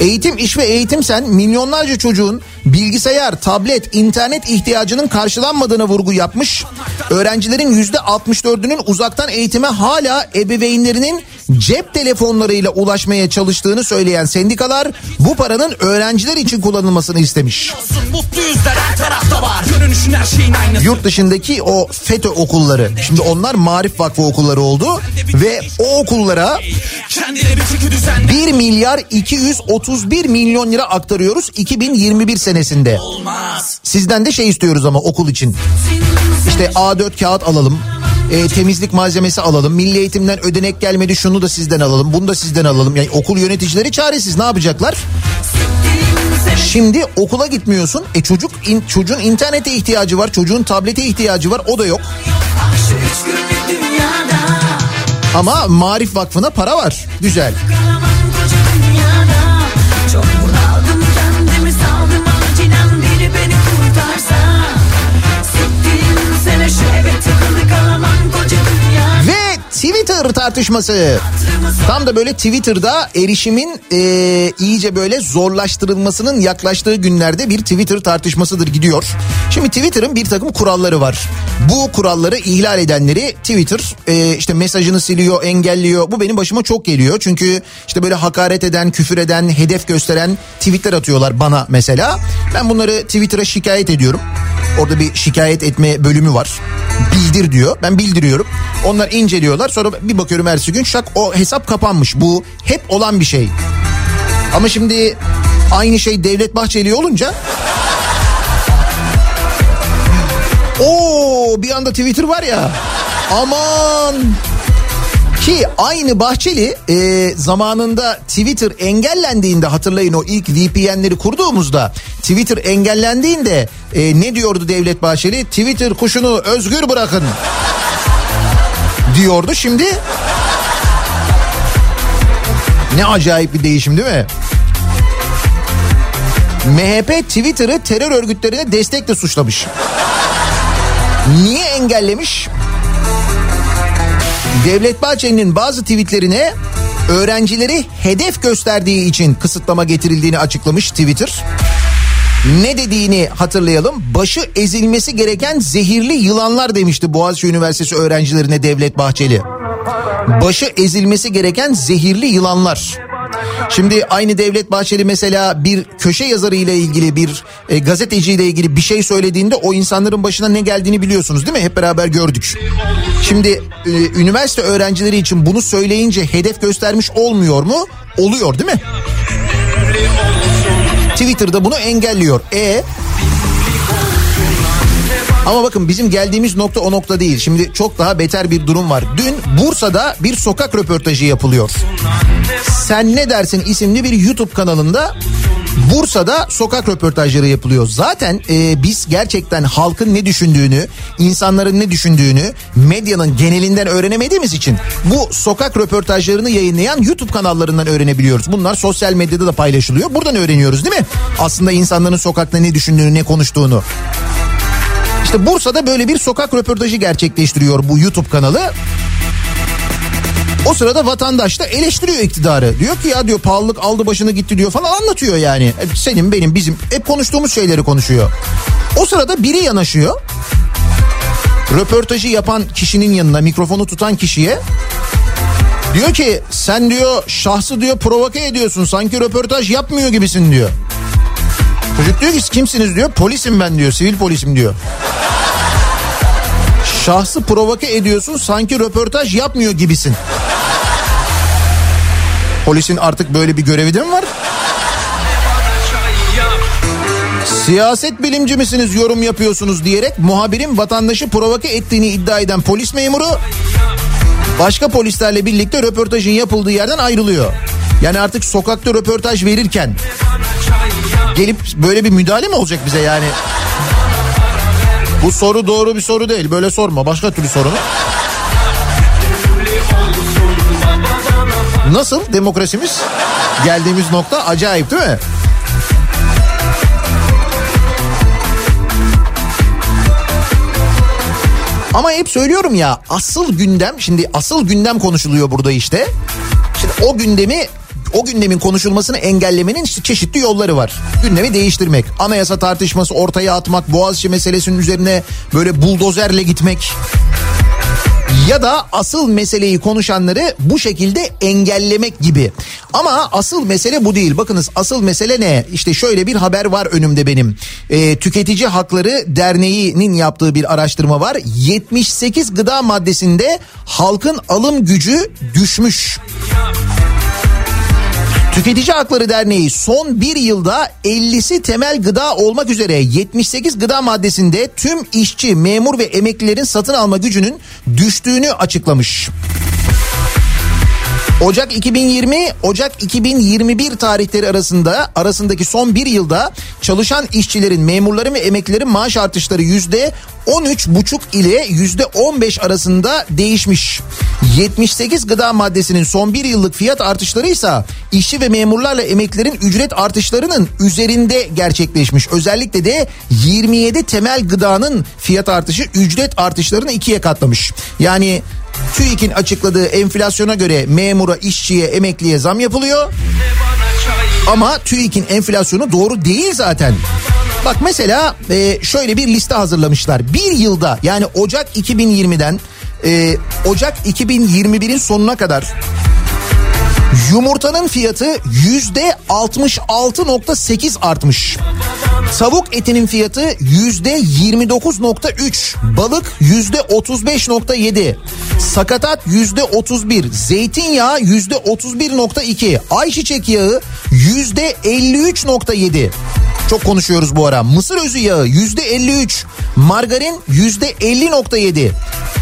Eğitim İş ve Eğitim Sen milyonlarca çocuğun bilgisayar, tablet, internet ihtiyacının karşılanmadığına vurgu yapmış. Öğrencilerin %64'ünün uzaktan eğitime hala ebeveynlerinin cep telefonlarıyla ulaşmaya çalıştığını söyleyen sendikalar bu paranın öğrenciler için kullanılmasını istemiş. Yurt dışındaki o FETÖ okulları şimdi onlar Marif Vakfı okulları oldu ve o okullara Kendine bir çeki düzenle 1 milyar 231 milyon lira aktarıyoruz 2021 senesinde. Olmaz Sizden de şey istiyoruz ama okul için. İşte A4 kağıt alalım. e, temizlik malzemesi alalım. Milli eğitimden ödenek gelmedi şunu da sizden alalım. Bunu da sizden alalım. Yani okul yöneticileri çaresiz ne yapacaklar? Şimdi okula gitmiyorsun. E çocuk in, çocuğun internete ihtiyacı var. Çocuğun tablete ihtiyacı var. O da yok. Ama Marif Vakfı'na para var. Güzel. Çok sene şu Twitter tartışması. Tam da böyle Twitter'da erişimin e, iyice böyle zorlaştırılmasının yaklaştığı günlerde bir Twitter tartışmasıdır gidiyor. Şimdi Twitter'ın bir takım kuralları var. Bu kuralları ihlal edenleri Twitter e, işte mesajını siliyor, engelliyor. Bu benim başıma çok geliyor. Çünkü işte böyle hakaret eden, küfür eden, hedef gösteren tweetler atıyorlar bana mesela. Ben bunları Twitter'a şikayet ediyorum. Orada bir şikayet etme bölümü var. Bildir diyor. Ben bildiriyorum. Onlar inceliyorlar. Sonra bir bakıyorum ertesi gün şak o hesap kapanmış. Bu hep olan bir şey. Ama şimdi aynı şey Devlet Bahçeli olunca o bir anda Twitter var ya. Aman ki aynı Bahçeli e, zamanında Twitter engellendiğinde hatırlayın o ilk VPN'leri kurduğumuzda Twitter engellendiğinde e, ne diyordu Devlet Bahçeli? Twitter kuşunu özgür bırakın diyordu. Şimdi ne acayip bir değişim değil mi? MHP Twitter'ı terör örgütlerine destekle suçlamış. Niye engellemiş? Devlet Bahçeli'nin bazı tweetlerine öğrencileri hedef gösterdiği için kısıtlama getirildiğini açıklamış Twitter. Ne dediğini hatırlayalım. Başı ezilmesi gereken zehirli yılanlar demişti Boğaziçi Üniversitesi öğrencilerine Devlet Bahçeli. Başı ezilmesi gereken zehirli yılanlar. Şimdi aynı Devlet Bahçeli mesela bir köşe yazarı ile ilgili bir e, gazeteci ile ilgili bir şey söylediğinde o insanların başına ne geldiğini biliyorsunuz değil mi? Hep beraber gördük. Şimdi e, üniversite öğrencileri için bunu söyleyince hedef göstermiş olmuyor mu? Oluyor değil mi? Twitter'da bunu engelliyor. E ama bakın bizim geldiğimiz nokta o nokta değil. Şimdi çok daha beter bir durum var. Dün Bursa'da bir sokak röportajı yapılıyor. Sen ne dersin isimli bir YouTube kanalında Bursa'da sokak röportajları yapılıyor. Zaten e, biz gerçekten halkın ne düşündüğünü, insanların ne düşündüğünü medyanın genelinden öğrenemediğimiz için bu sokak röportajlarını yayınlayan YouTube kanallarından öğrenebiliyoruz. Bunlar sosyal medyada da paylaşılıyor. Buradan öğreniyoruz değil mi? Aslında insanların sokakta ne düşündüğünü, ne konuştuğunu. İşte Bursa'da böyle bir sokak röportajı gerçekleştiriyor bu YouTube kanalı. O sırada vatandaş da eleştiriyor iktidarı. Diyor ki ya diyor pahalılık aldı başını gitti diyor falan anlatıyor yani. E, Senin benim bizim hep konuştuğumuz şeyleri konuşuyor. O sırada biri yanaşıyor. Röportajı yapan kişinin yanına mikrofonu tutan kişiye diyor ki sen diyor şahsı diyor provoke ediyorsun sanki röportaj yapmıyor gibisin diyor. Çocuk diyor ki "Siz kimsiniz diyor polisim ben diyor sivil polisim diyor. Şahsı provoke ediyorsun sanki röportaj yapmıyor gibisin. Polisin artık böyle bir görevi de mi var? Siyaset bilimci misiniz yorum yapıyorsunuz diyerek muhabirin vatandaşı provoke ettiğini iddia eden polis memuru başka polislerle birlikte röportajın yapıldığı yerden ayrılıyor. Yani artık sokakta röportaj verirken gelip böyle bir müdahale mi olacak bize yani? Bu soru doğru bir soru değil. Böyle sorma. Başka türlü sorun. Nasıl demokrasimiz? Geldiğimiz nokta acayip değil mi? Ama hep söylüyorum ya asıl gündem şimdi asıl gündem konuşuluyor burada işte. Şimdi o gündemi o gündemin konuşulmasını engellemenin işte çeşitli yolları var. Gündemi değiştirmek, anayasa tartışması ortaya atmak, Boğaziçi meselesinin üzerine böyle buldozerle gitmek ya da asıl meseleyi konuşanları bu şekilde engellemek gibi. Ama asıl mesele bu değil. Bakınız asıl mesele ne? İşte şöyle bir haber var önümde benim. Ee, Tüketici Hakları Derneği'nin yaptığı bir araştırma var. 78 gıda maddesinde halkın alım gücü düşmüş. Tüketici Hakları Derneği son bir yılda 50'si temel gıda olmak üzere 78 gıda maddesinde tüm işçi, memur ve emeklilerin satın alma gücünün düştüğünü açıklamış. Ocak 2020 Ocak 2021 tarihleri arasında arasındaki son bir yılda çalışan işçilerin, memurların ve emeklilerin maaş artışları yüzde 13,5 ile yüzde 15 arasında değişmiş. 78 gıda maddesinin son bir yıllık fiyat artışları ise işçi ve memurlarla emeklilerin ücret artışlarının üzerinde gerçekleşmiş. Özellikle de 27 temel gıdanın fiyat artışı ücret artışlarını ikiye katlamış. Yani TÜİK'in açıkladığı enflasyona göre memura, işçiye, emekliye zam yapılıyor. Ama TÜİK'in enflasyonu doğru değil zaten. Bak mesela e, şöyle bir liste hazırlamışlar. Bir yılda yani Ocak 2020'den e, Ocak 2021'in sonuna kadar Yumurtanın fiyatı yüzde 66.8 artmış. Tavuk etinin fiyatı yüzde 29.3. Balık yüzde 35.7. Sakatat yüzde 31. Zeytinyağı yüzde 31.2. Ayçiçek yağı yüzde 53.7. Çok konuşuyoruz bu ara. Mısır özü yağı yüzde 53. Margarin yüzde 50.7.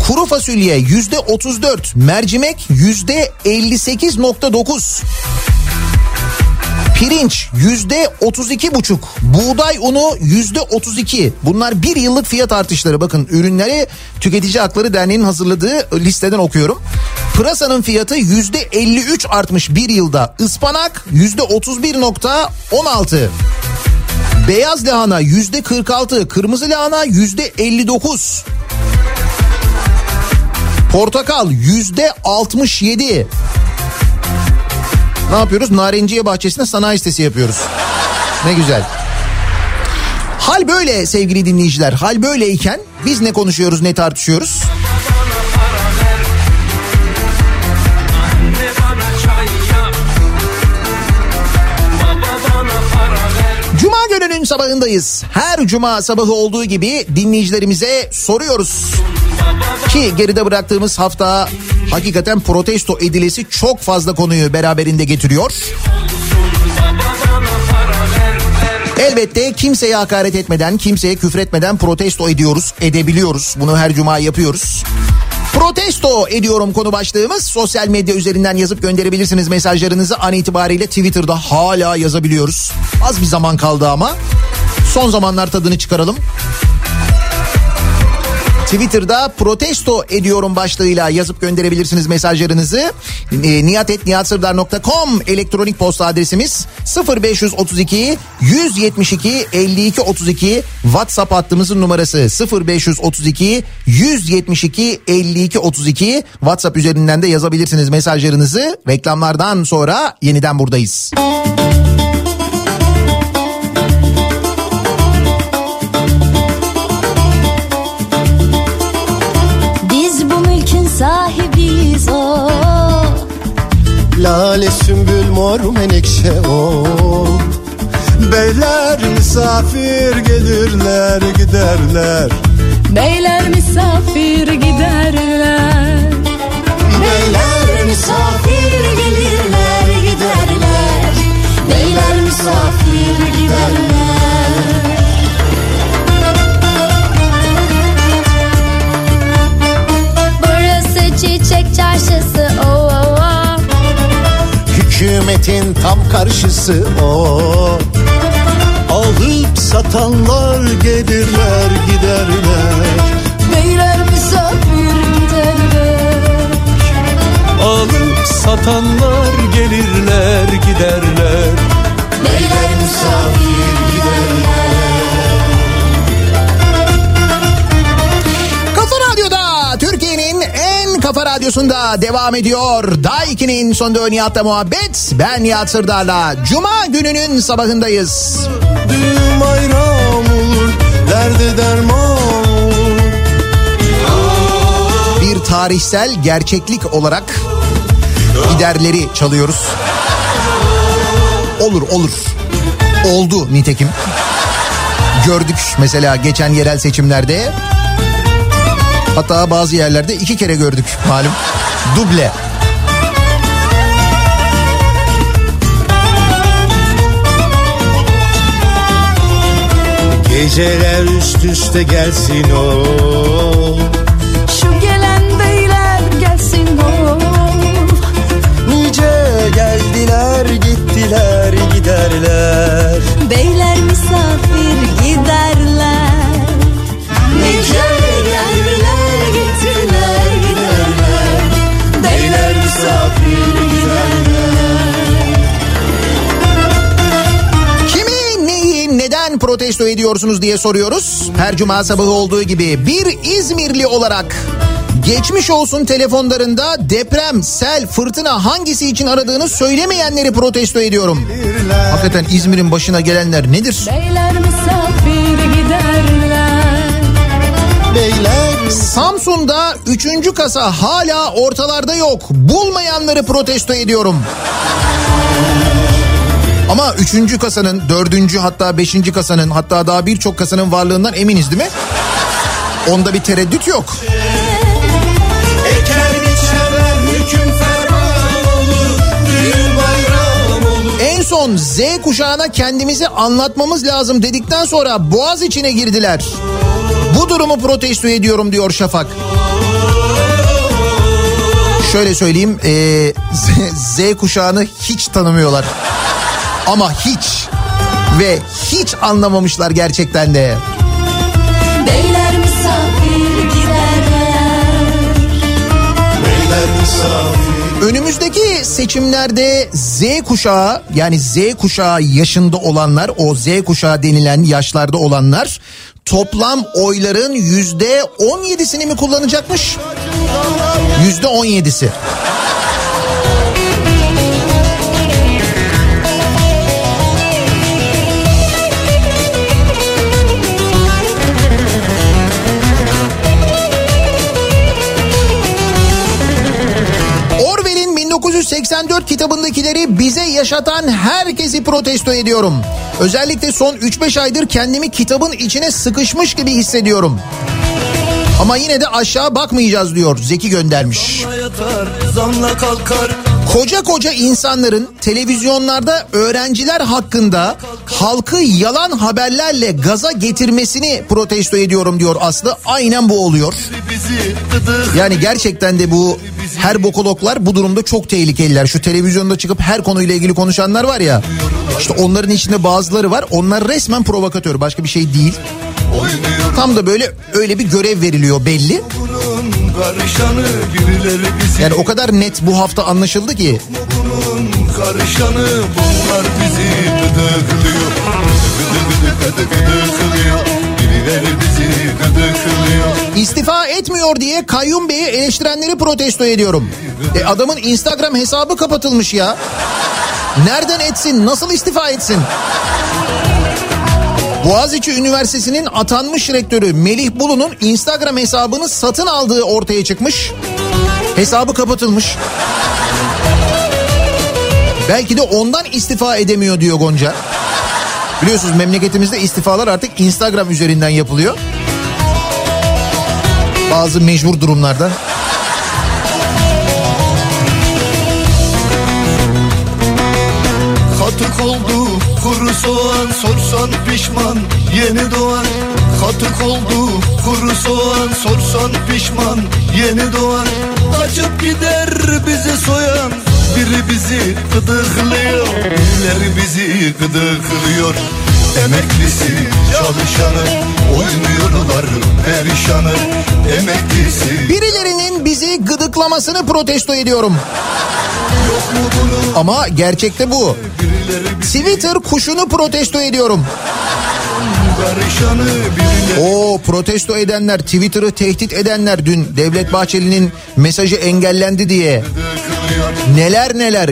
Kuru fasulye yüzde 34. Mercimek yüzde 58.9. Pirinç yüzde 32 buçuk. Buğday unu yüzde 32. Bunlar bir yıllık fiyat artışları. Bakın ürünleri Tüketici Hakları Derneği'nin hazırladığı listeden okuyorum. Pırasanın fiyatı yüzde 53 artmış bir yılda. Ispanak yüzde 31.16. Beyaz lahana yüzde 46, kırmızı lahana yüzde 59. Portakal yüzde 67. Ne yapıyoruz? Narenciye bahçesinde sanayi sitesi yapıyoruz. Ne güzel. Hal böyle sevgili dinleyiciler. Hal böyleyken biz ne konuşuyoruz ne tartışıyoruz? Cuma gününün sabahındayız. Her cuma sabahı olduğu gibi dinleyicilerimize soruyoruz. Ki geride bıraktığımız hafta hakikaten protesto edilesi çok fazla konuyu beraberinde getiriyor. Elbette kimseye hakaret etmeden, kimseye küfretmeden protesto ediyoruz, edebiliyoruz. Bunu her cuma yapıyoruz. Protesto ediyorum konu başlığımız. Sosyal medya üzerinden yazıp gönderebilirsiniz mesajlarınızı. An itibariyle Twitter'da hala yazabiliyoruz. Az bir zaman kaldı ama. Son zamanlar tadını çıkaralım. Twitter'da protesto ediyorum başlığıyla yazıp gönderebilirsiniz mesajlarınızı. E, niyatetniyatsırdar.com elektronik posta adresimiz 0532 172 52 32 WhatsApp hattımızın numarası 0532 172 52 32 WhatsApp üzerinden de yazabilirsiniz mesajlarınızı. Reklamlardan sonra yeniden buradayız. Biz Lale sümbül mor menekşe o. Beyler misafir gelirler giderler. Beyler misafir giderler. Beyler misafir gelirler giderler. Beyler misafir giderler. Burası çiçek çarşısı Hükümetin tam karşısı o. Alıp satanlar gelirler giderler. Beyler misafir giderler. Alıp satanlar gelirler giderler. Beyler misafir kafa radyosunda devam ediyor. Daiki'nin sonunda Nihat'la muhabbet. Ben Nihat Sırdar'la Cuma gününün sabahındayız. Düğün bayram olur derde derman olur Bir tarihsel gerçeklik olarak giderleri çalıyoruz. Olur olur. Oldu nitekim. Gördük mesela geçen yerel seçimlerde. Hatta bazı yerlerde iki kere gördük malum. Duble. Geceler üst üste gelsin o Şu gelen beyler gelsin o Nice geldiler gittiler giderler Beyler misafir giderler protesto ediyorsunuz diye soruyoruz. Her cuma sabahı olduğu gibi bir İzmirli olarak geçmiş olsun telefonlarında deprem, sel, fırtına hangisi için aradığını söylemeyenleri protesto ediyorum. Hakikaten İzmir'in başına gelenler nedir? Beyler misafir giderler Beyler Samsun'da 3. kasa hala ortalarda yok. Bulmayanları protesto ediyorum. Ama 3. kasanın, 4. hatta 5. kasanın hatta daha birçok kasanın varlığından eminiz değil mi? Onda bir tereddüt yok. En son Z kuşağına kendimizi anlatmamız lazım dedikten sonra boğaz içine girdiler. Bu durumu protesto ediyorum diyor Şafak. Şöyle söyleyeyim e, Z, Z kuşağını hiç tanımıyorlar. Ama hiç ve hiç anlamamışlar gerçekten de. Beyler misafir giderler Beyler misafir Önümüzdeki seçimlerde Z kuşağı yani Z kuşağı yaşında olanlar o Z kuşağı denilen yaşlarda olanlar toplam oyların yüzde 17'sini mi kullanacakmış? Yüzde 17'si. Orwell'in 1984 kitabındakileri bize yaşatan herkesi protesto ediyorum. Özellikle son 3-5 aydır kendimi kitabın içine sıkışmış gibi hissediyorum. Ama yine de aşağı bakmayacağız diyor Zeki göndermiş. yatar zamla kalkar Koca koca insanların televizyonlarda öğrenciler hakkında halkı yalan haberlerle gaza getirmesini protesto ediyorum diyor Aslı. Aynen bu oluyor. Yani gerçekten de bu her bokologlar bu durumda çok tehlikeliler. Şu televizyonda çıkıp her konuyla ilgili konuşanlar var ya. İşte onların içinde bazıları var. Onlar resmen provokatör. Başka bir şey değil. Tam da böyle öyle bir görev veriliyor belli. Karışanı birileri bizi Yani o kadar net bu hafta anlaşıldı ki. bunun karışanı bunlar bizi gıdıklıyor Gıdı gıdı gıdıklıyor İstifa etmiyor diye Kayyum Bey'i eleştirenleri protesto ediyorum. E adamın Instagram hesabı kapatılmış ya. Nereden etsin? Nasıl istifa etsin? Boğaziçi Üniversitesi'nin atanmış rektörü Melih Bulu'nun Instagram hesabını satın aldığı ortaya çıkmış. Hesabı kapatılmış. Belki de ondan istifa edemiyor diyor Gonca. Biliyorsunuz memleketimizde istifalar artık Instagram üzerinden yapılıyor. Bazı mecbur durumlarda. Katık oldu kuru soğan sorsan pişman yeni doğar. Katık oldu kuru soğan sorsan pişman yeni doğar. Kaçıp gider bizi soyan biri bizi gıdıklıyor Birileri bizi gıdıklıyor Emeklisi çalışanı oynuyorlar perişanı Emeklisi Birilerinin bizi gıdıklamasını protesto ediyorum. Ama gerçekte bu. Twitter kuşunu protesto ediyorum. O protesto edenler, Twitter'ı tehdit edenler dün Devlet Bahçeli'nin mesajı engellendi diye neler neler.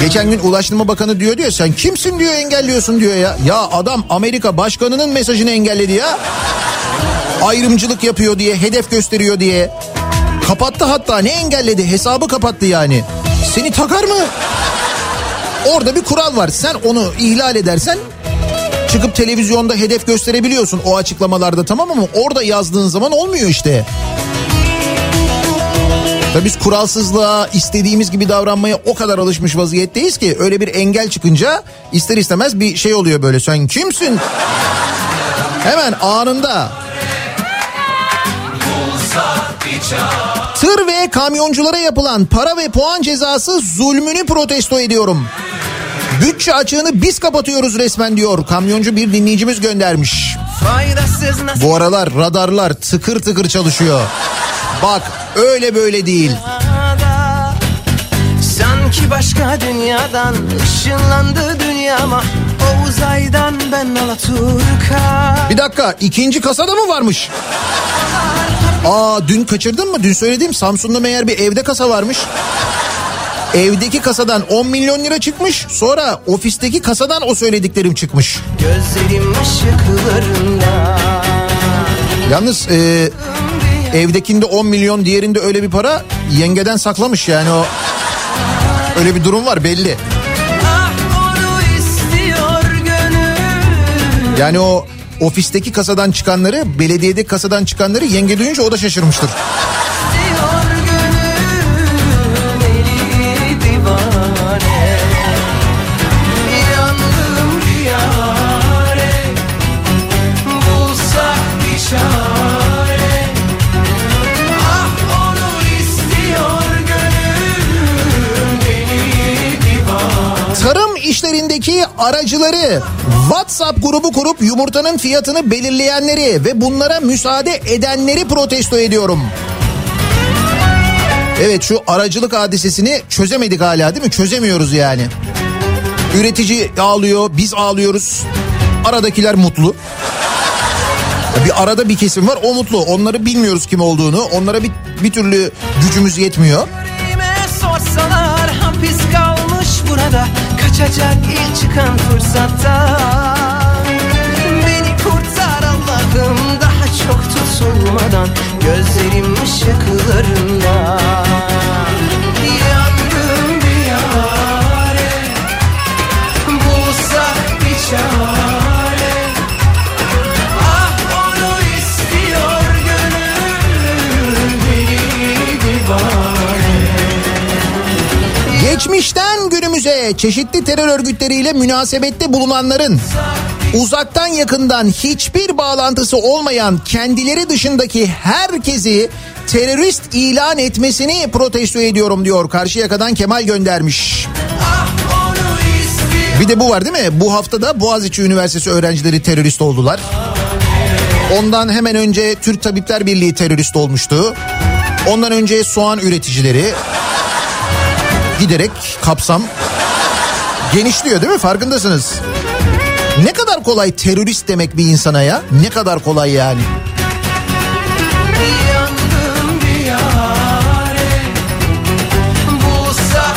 Geçen gün Ulaştırma Bakanı diyor diyor sen kimsin diyor engelliyorsun diyor ya. Ya adam Amerika başkanının mesajını engelledi ya. Ayrımcılık yapıyor diye, hedef gösteriyor diye. Kapattı hatta ne engelledi hesabı kapattı yani. Seni takar mı? Orada bir kural var. Sen onu ihlal edersen çıkıp televizyonda hedef gösterebiliyorsun o açıklamalarda tamam ama orada yazdığın zaman olmuyor işte. Tabii biz kuralsızlığa istediğimiz gibi davranmaya o kadar alışmış vaziyetteyiz ki öyle bir engel çıkınca ister istemez bir şey oluyor böyle sen kimsin? Hemen anında. Tır ve kamyonculara yapılan para ve puan cezası zulmünü protesto ediyorum. Bütçe açığını biz kapatıyoruz resmen diyor. Kamyoncu bir dinleyicimiz göndermiş. Bu aralar radarlar tıkır tıkır çalışıyor. Bak öyle böyle değil. Sanki başka dünyadan ışınlandı dünyama O uzaydan ben Alaturka Bir dakika ikinci kasada mı varmış? Aa dün kaçırdın mı? Dün söylediğim Samsun'da meğer bir evde kasa varmış. Evdeki kasadan 10 milyon lira çıkmış. Sonra ofisteki kasadan o söylediklerim çıkmış. Gözlerim ışıklarında Yalnız e, evdekinde 10 milyon diğerinde öyle bir para yengeden saklamış yani o. Öyle bir durum var belli. Ah Yani o ofisteki kasadan çıkanları, belediyedeki kasadan çıkanları yenge duyunca o da şaşırmıştır. İşlerindeki aracıları WhatsApp grubu kurup yumurtanın fiyatını belirleyenleri ve bunlara müsaade edenleri protesto ediyorum. Evet şu aracılık hadisesini çözemedik hala değil mi? Çözemiyoruz yani. Üretici ağlıyor, biz ağlıyoruz. Aradakiler mutlu. Bir arada bir kesim var o mutlu. Onları bilmiyoruz kim olduğunu. Onlara bir, bir türlü gücümüz yetmiyor. Yüreğime sorsalar hapis kalmış burada Kaçacak ilk çıkan fırsatta Beni kurtar Allah'ım. Daha çok tutulmadan Gözlerim ışıklarında günümüze çeşitli terör örgütleriyle münasebette bulunanların uzaktan yakından hiçbir bağlantısı olmayan kendileri dışındaki herkesi terörist ilan etmesini protesto ediyorum diyor. Karşıyaka'dan Kemal göndermiş. Bir de bu var değil mi? Bu haftada Boğaziçi Üniversitesi öğrencileri terörist oldular. Ondan hemen önce Türk Tabipler Birliği terörist olmuştu. Ondan önce soğan üreticileri giderek kapsam genişliyor değil mi? Farkındasınız. Ne kadar kolay terörist demek bir insana ya? Ne kadar kolay yani? Yandım bir yare Bulsak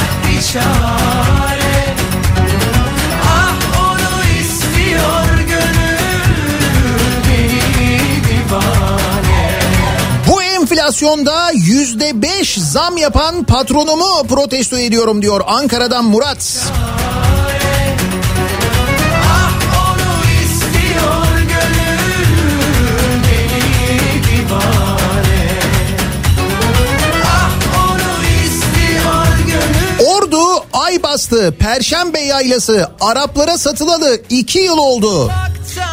enflasyonda yüzde beş zam yapan patronumu protesto ediyorum diyor Ankara'dan Murat. Ordu Aybastı Perşembe Yaylası Araplara satılalı iki yıl oldu.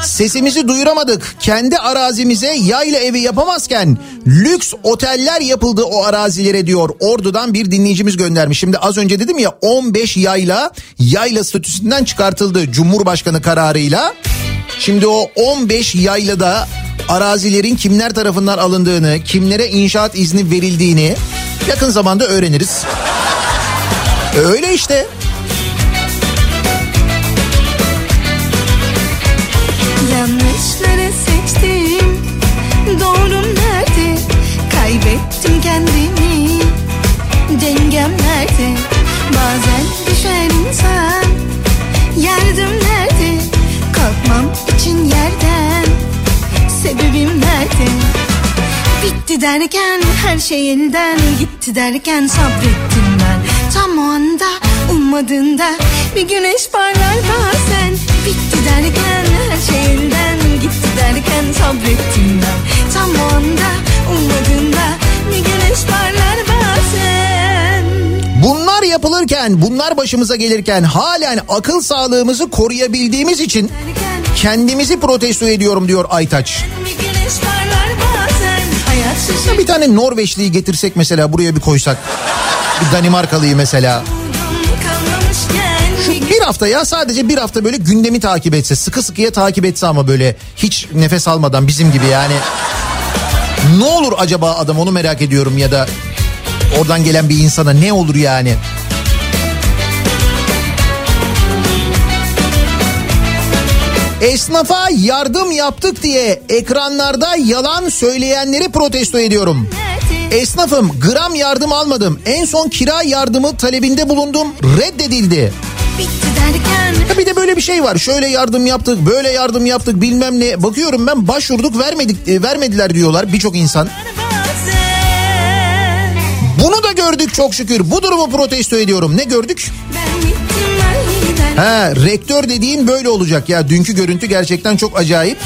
Sesimizi duyuramadık. Kendi arazimize yayla evi yapamazken lüks oteller yapıldı o arazilere diyor. Ordu'dan bir dinleyicimiz göndermiş. Şimdi az önce dedim ya 15 yayla yayla statüsünden çıkartıldı Cumhurbaşkanı kararıyla. Şimdi o 15 yaylada arazilerin kimler tarafından alındığını, kimlere inşaat izni verildiğini yakın zamanda öğreniriz. Öyle işte. Sebebim nerede? Bitti derken her şey elden gitti derken sabrettim ben. Tam o anda ummadığında bir güneş parlar bazen. Bitti derken her şey elden gitti derken sabrettim ben. Tam o anda ummadığında bir güneş parlar bazen. Bunlar yapılırken, bunlar başımıza gelirken halen akıl sağlığımızı koruyabildiğimiz için Derken kendimizi protesto ediyorum diyor Aytaç. Ya bir tane Norveçliyi getirsek mesela buraya bir koysak. Bir Danimarkalıyı mesela. bir Bir hafta ya sadece bir hafta böyle gündemi takip etse. Sıkı sıkıya takip etse ama böyle hiç nefes almadan bizim gibi yani. Ne olur acaba adam onu merak ediyorum ya da oradan gelen bir insana ne olur yani? Esnafa yardım yaptık diye ekranlarda yalan söyleyenleri protesto ediyorum. Esnafım gram yardım almadım. En son kira yardımı talebinde bulundum. Reddedildi. Ya bir de böyle bir şey var. Şöyle yardım yaptık, böyle yardım yaptık bilmem ne. Bakıyorum ben başvurduk vermedik e, vermediler diyorlar birçok insan. Bunu da gördük çok şükür. Bu durumu protesto ediyorum. Ne gördük? Ben Ha, rektör dediğin böyle olacak ya. Dünkü görüntü gerçekten çok acayip.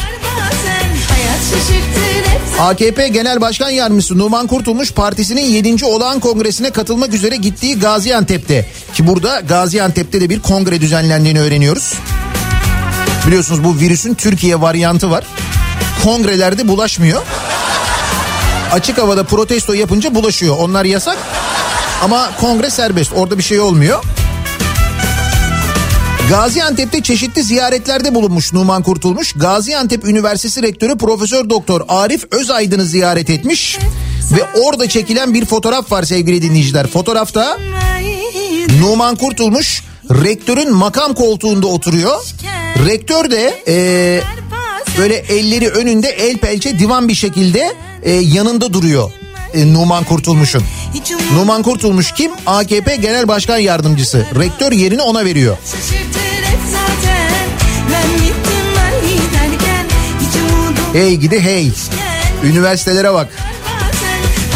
AKP Genel Başkan Yardımcısı Numan Kurtulmuş partisinin 7. olağan kongresine katılmak üzere gittiği Gaziantep'te. Ki burada Gaziantep'te de bir kongre düzenlendiğini öğreniyoruz. Biliyorsunuz bu virüsün Türkiye varyantı var. Kongrelerde bulaşmıyor. Açık havada protesto yapınca bulaşıyor. Onlar yasak ama kongre serbest. Orada bir şey olmuyor. Gaziantep'te çeşitli ziyaretlerde bulunmuş Numan Kurtulmuş. Gaziantep Üniversitesi Rektörü Profesör Doktor Arif Özaydın'ı ziyaret etmiş. Ve orada çekilen bir fotoğraf var sevgili dinleyiciler. Fotoğrafta Numan Kurtulmuş rektörün makam koltuğunda oturuyor. Rektör de eee, böyle elleri önünde el pençe divan bir şekilde eee, yanında duruyor. E, Numan Kurtulmuş'un. Numan Kurtulmuş kim? AKP Genel Başkan Yardımcısı. Rektör yerini ona veriyor. Hey gidi hey. Üniversitelere bak.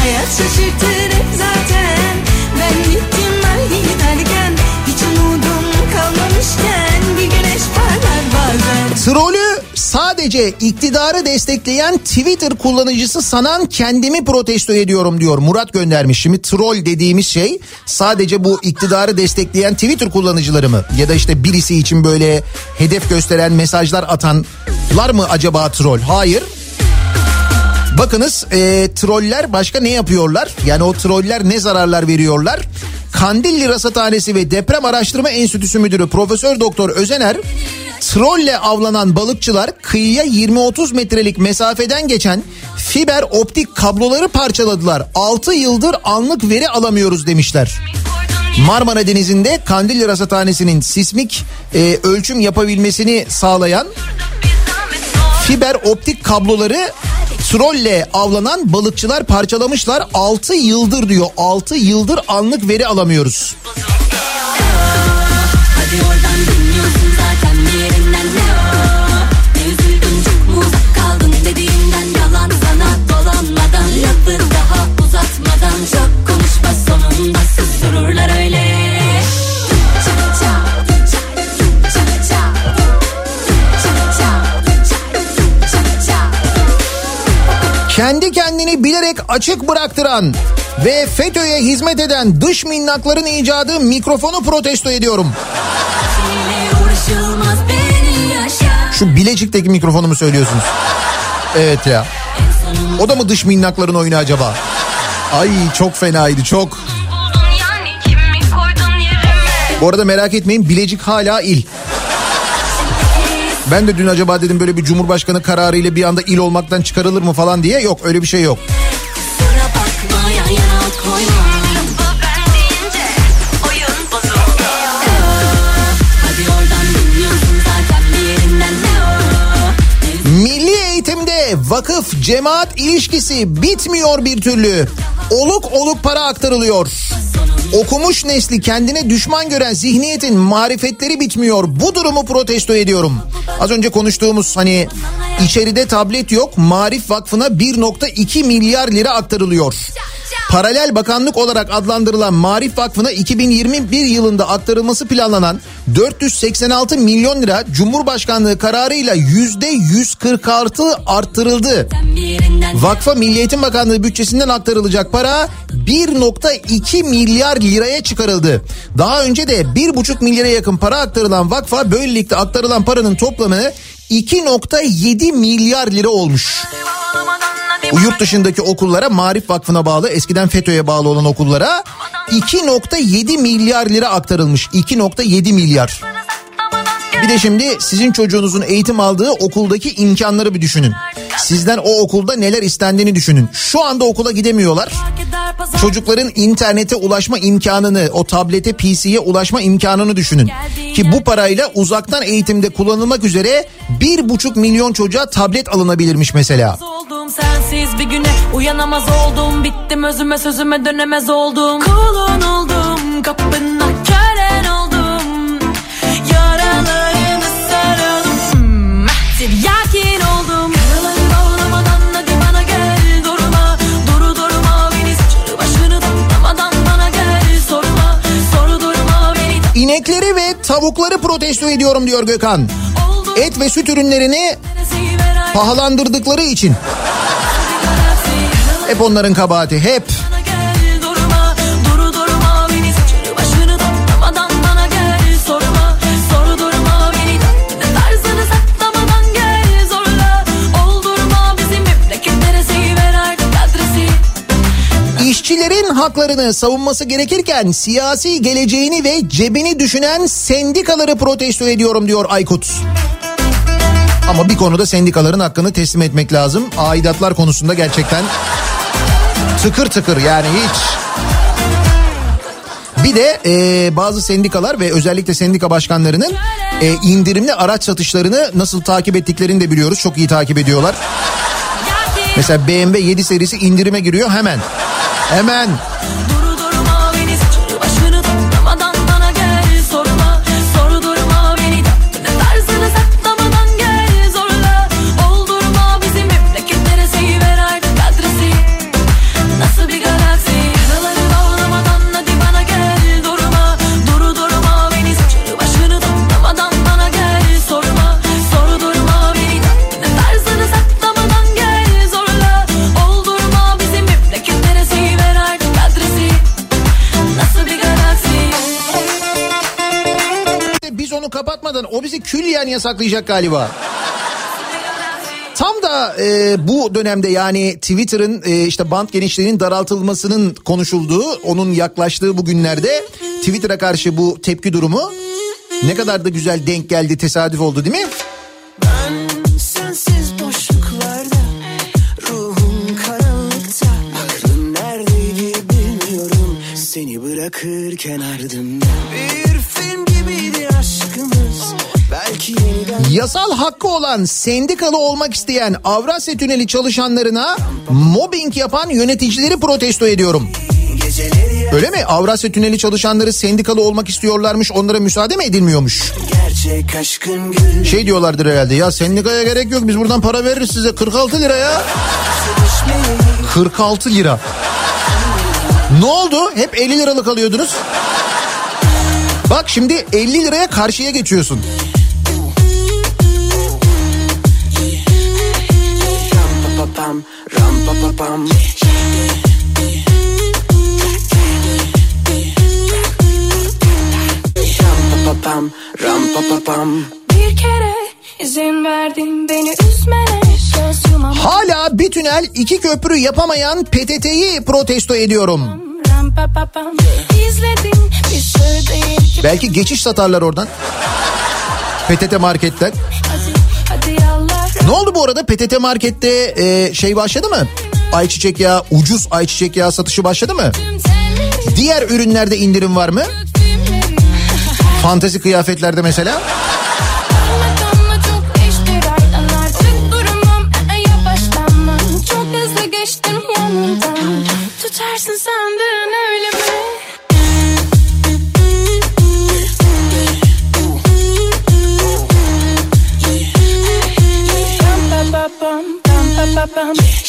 Hayat şaşırtır hep zaten Ben gittim ben giderken Hiç umudum kalmamışken Bir güneş parlar bazen Trolü sadece iktidarı destekleyen Twitter kullanıcısı sanan kendimi protesto ediyorum diyor. Murat göndermiş. Şimdi troll dediğimiz şey sadece bu iktidarı destekleyen Twitter kullanıcıları mı? Ya da işte birisi için böyle hedef gösteren mesajlar atanlar mı acaba troll? Hayır. Bakınız e, troller başka ne yapıyorlar? Yani o troller ne zararlar veriyorlar? Kandilli Rasathanesi ve Deprem Araştırma Enstitüsü Müdürü Profesör Doktor Özener trolle avlanan balıkçılar kıyıya 20-30 metrelik mesafeden geçen fiber optik kabloları parçaladılar. 6 yıldır anlık veri alamıyoruz demişler. Marmara Denizi'nde Kandilli Rasathanesi'nin sismik e, ölçüm yapabilmesini sağlayan fiber optik kabloları trolle avlanan balıkçılar parçalamışlar. 6 yıldır diyor. 6 yıldır anlık veri alamıyoruz. Hadi oradan Kendi kendini bilerek açık bıraktıran ve FETÖ'ye hizmet eden dış minnakların icadı mikrofonu protesto ediyorum. Şu Bilecik'teki mikrofonu mu söylüyorsunuz? Evet ya. O da mı dış minnakların oyunu acaba? Ay çok fenaydı çok. Bu arada merak etmeyin Bilecik hala il. Ben de dün acaba dedim böyle bir cumhurbaşkanı kararı ile bir anda il olmaktan çıkarılır mı falan diye. Yok öyle bir şey yok. Bakma yan yana koyma Milli eğitimde vakıf cemaat ilişkisi bitmiyor bir türlü. Oluk oluk para aktarılıyor. Okumuş nesli kendine düşman gören zihniyetin marifetleri bitmiyor. Bu durumu protesto ediyorum. Az önce konuştuğumuz hani içeride tablet yok. Marif Vakfı'na 1.2 milyar lira aktarılıyor. Paralel bakanlık olarak adlandırılan Marif Vakfı'na 2021 yılında aktarılması planlanan 486 milyon lira Cumhurbaşkanlığı kararıyla %146 arttırıldı. Vakfa Milli Eğitim Bakanlığı bütçesinden aktarılacak para 1.2 milyar liraya çıkarıldı. Daha önce de 1.5 milyara yakın para aktarılan vakfa böylelikle aktarılan paranın toplamı 2.7 milyar lira olmuş. Bu yurt dışındaki okullara Marif Vakfı'na bağlı eskiden FETÖ'ye bağlı olan okullara 2.7 milyar lira aktarılmış. 2.7 milyar. Bir de şimdi sizin çocuğunuzun eğitim aldığı okuldaki imkanları bir düşünün. Sizden o okulda neler istendiğini düşünün. Şu anda okula gidemiyorlar. Çocukların internete ulaşma imkanını, o tablete, PC'ye ulaşma imkanını düşünün. Ki bu parayla uzaktan eğitimde kullanılmak üzere bir buçuk milyon çocuğa tablet alınabilirmiş mesela. sensiz bir güne uyanamaz oldum bittim özüme sözüme dönemez oldum kulun oldum kapına kölen İnekleri ve tavukları protesto ediyorum diyor Gökhan. Et ve süt ürünlerini pahalandırdıkları için. Hep onların kabahati hep. Bana İşçilerin haklarını savunması gerekirken siyasi geleceğini ve cebini düşünen sendikaları protesto ediyorum diyor Aykut. Ama bir konuda sendikaların hakkını teslim etmek lazım. Aidatlar konusunda gerçekten tıkır tıkır yani hiç. Bir de e, bazı sendikalar ve özellikle sendika başkanlarının e, indirimli araç satışlarını nasıl takip ettiklerini de biliyoruz. Çok iyi takip ediyorlar. Mesela BMW 7 serisi indirime giriyor hemen. Hemen. Külliyen yasaklayacak galiba. Tam da e, bu dönemde yani Twitter'ın e, işte band genişliğinin daraltılmasının konuşulduğu, onun yaklaştığı bu günlerde Twitter'a karşı bu tepki durumu ne kadar da güzel denk geldi, tesadüf oldu değil mi? Ben sensiz boşluklarda Ruhum karanlıkta Aklım neredeydi bilmiyorum Seni bırakırken ardımda Yasal hakkı olan sendikalı olmak isteyen Avrasya Tüneli çalışanlarına mobbing yapan yöneticileri protesto ediyorum. Öyle mi? Avrasya Tüneli çalışanları sendikalı olmak istiyorlarmış onlara müsaade mi edilmiyormuş? Şey diyorlardır herhalde ya sendikaya gerek yok biz buradan para veririz size 46 lira ya. 46 lira. Ne oldu? Hep 50 liralık alıyordunuz. Bak şimdi 50 liraya karşıya geçiyorsun. Pam Ram pa pa pam Bir kere izin verdin beni üzmene Hala bir tünel iki köprü yapamayan PTT'yi protesto ediyorum. Belki geçiş satarlar oradan. PTT marketten. Hadi hadi yallah Ne oldu bu arada PTT markette e, şey başladı mı? Ayçiçek yağı ucuz ayçiçek yağı satışı başladı mı? Diğer ürünlerde indirim var mı? Fantezi kıyafetlerde mesela.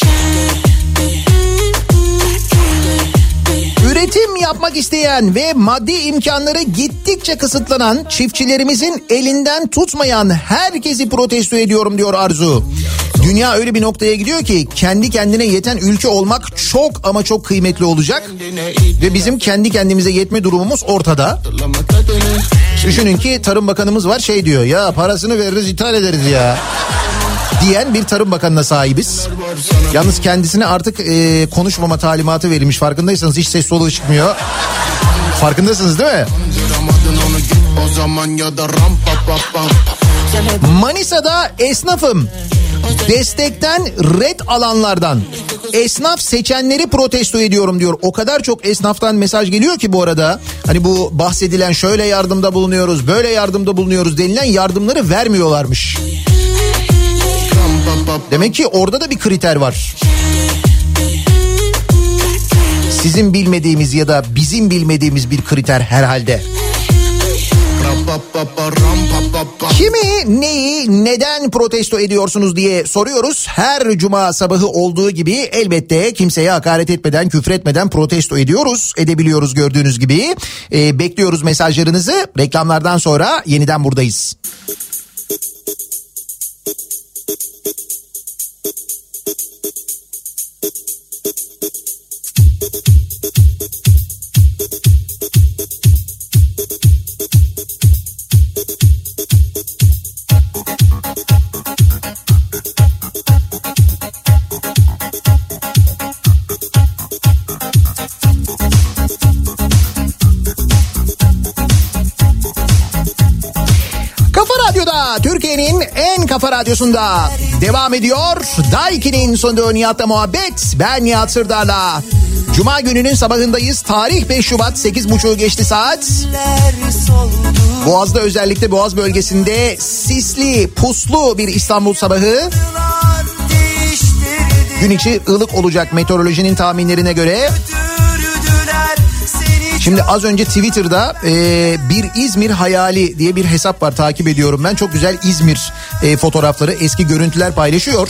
E, Üretim yapmak isteyen ve maddi imkanları gittikçe kısıtlanan çiftçilerimizin elinden tutmayan herkesi protesto ediyorum diyor Arzu. Dünya öyle bir noktaya gidiyor ki kendi kendine yeten ülke olmak çok ama çok kıymetli olacak. Ve bizim kendi kendimize yetme durumumuz ortada. Düşünün ki Tarım Bakanımız var şey diyor ya parasını veririz ithal ederiz ya diyen bir Tarım Bakanı'na sahibiz. Yalnız kendisine artık e, konuşmama talimatı verilmiş farkındaysanız hiç ses soluğu çıkmıyor. Farkındasınız değil mi? Manisa'da esnafım. Destekten red alanlardan esnaf seçenleri protesto ediyorum diyor. O kadar çok esnaftan mesaj geliyor ki bu arada. Hani bu bahsedilen şöyle yardımda bulunuyoruz, böyle yardımda bulunuyoruz denilen yardımları vermiyorlarmış. Demek ki orada da bir kriter var. Sizin bilmediğimiz ya da bizim bilmediğimiz bir kriter herhalde. Kimi, neyi, neden protesto ediyorsunuz diye soruyoruz. Her cuma sabahı olduğu gibi elbette kimseye hakaret etmeden, küfretmeden protesto ediyoruz. Edebiliyoruz gördüğünüz gibi. Ee, bekliyoruz mesajlarınızı. Reklamlardan sonra yeniden buradayız. Kafa Radyo'da Türkiye'nin en kafa radyosunda devam ediyor. Daiki'nin sonunda Nihat'la muhabbet. Ben Nihat Sırdar'la. Cuma gününün sabahındayız. Tarih 5 Şubat 8.30 geçti saat. Boğaz'da özellikle Boğaz bölgesinde sisli, puslu bir İstanbul sabahı. Gün içi ılık olacak meteorolojinin tahminlerine göre. Şimdi az önce Twitter'da e, bir İzmir hayali diye bir hesap var takip ediyorum ben. Çok güzel İzmir e, fotoğrafları, eski görüntüler paylaşıyor.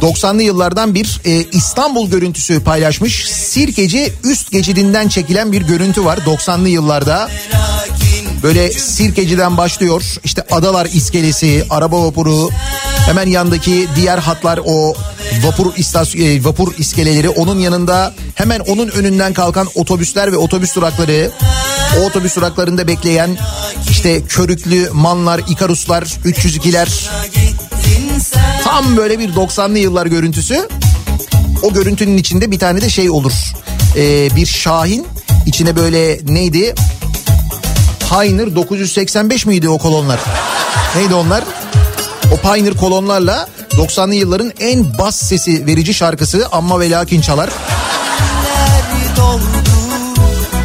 90'lı yıllardan bir e, İstanbul görüntüsü paylaşmış. Sirkeci üst geçidinden çekilen bir görüntü var 90'lı yıllarda. Böyle Sirkeci'den başlıyor. İşte Adalar iskelesi, araba vapuru, hemen yandaki diğer hatlar o vapur istasyon e, vapur iskeleleri onun yanında hemen onun önünden kalkan otobüsler ve otobüs durakları o otobüs duraklarında bekleyen işte körüklü manlar, ikaruslar, 302'ler tam böyle bir 90'lı yıllar görüntüsü. O görüntünün içinde bir tane de şey olur. Ee, bir Şahin içine böyle neydi? Pioneer 985 miydi o kolonlar? Neydi onlar? O Pioneer kolonlarla 90'lı yılların en bas sesi verici şarkısı Amma ve Lakin çalar.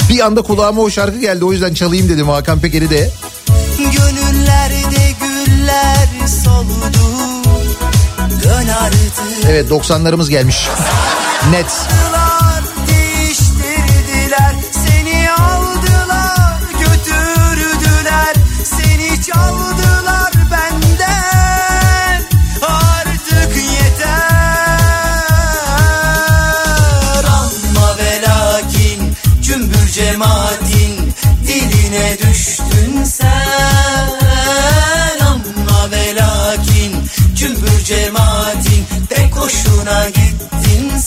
Bir anda kulağıma o şarkı geldi o yüzden çalayım dedim Hakan Peker'i de. Gönüllerde güller soldu Evet 90'larımız gelmiş. Net.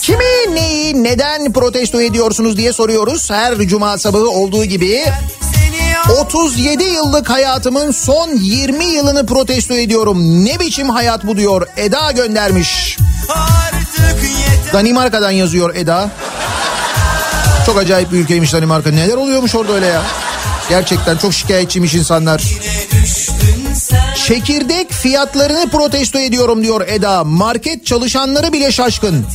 Kimi neyi neden protesto ediyorsunuz diye soruyoruz. Her cuma sabahı olduğu gibi Seni 37 yıllık hayatımın son 20 yılını protesto ediyorum. Ne biçim hayat bu diyor Eda göndermiş. Danimarka'dan yazıyor Eda. Çok acayip bir ülkeymiş Danimarka. Neler oluyormuş orada öyle ya? Gerçekten çok şikayetçiymiş insanlar. sen Çekirdek fiyatlarını protesto ediyorum diyor Eda. Market çalışanları bile şaşkın.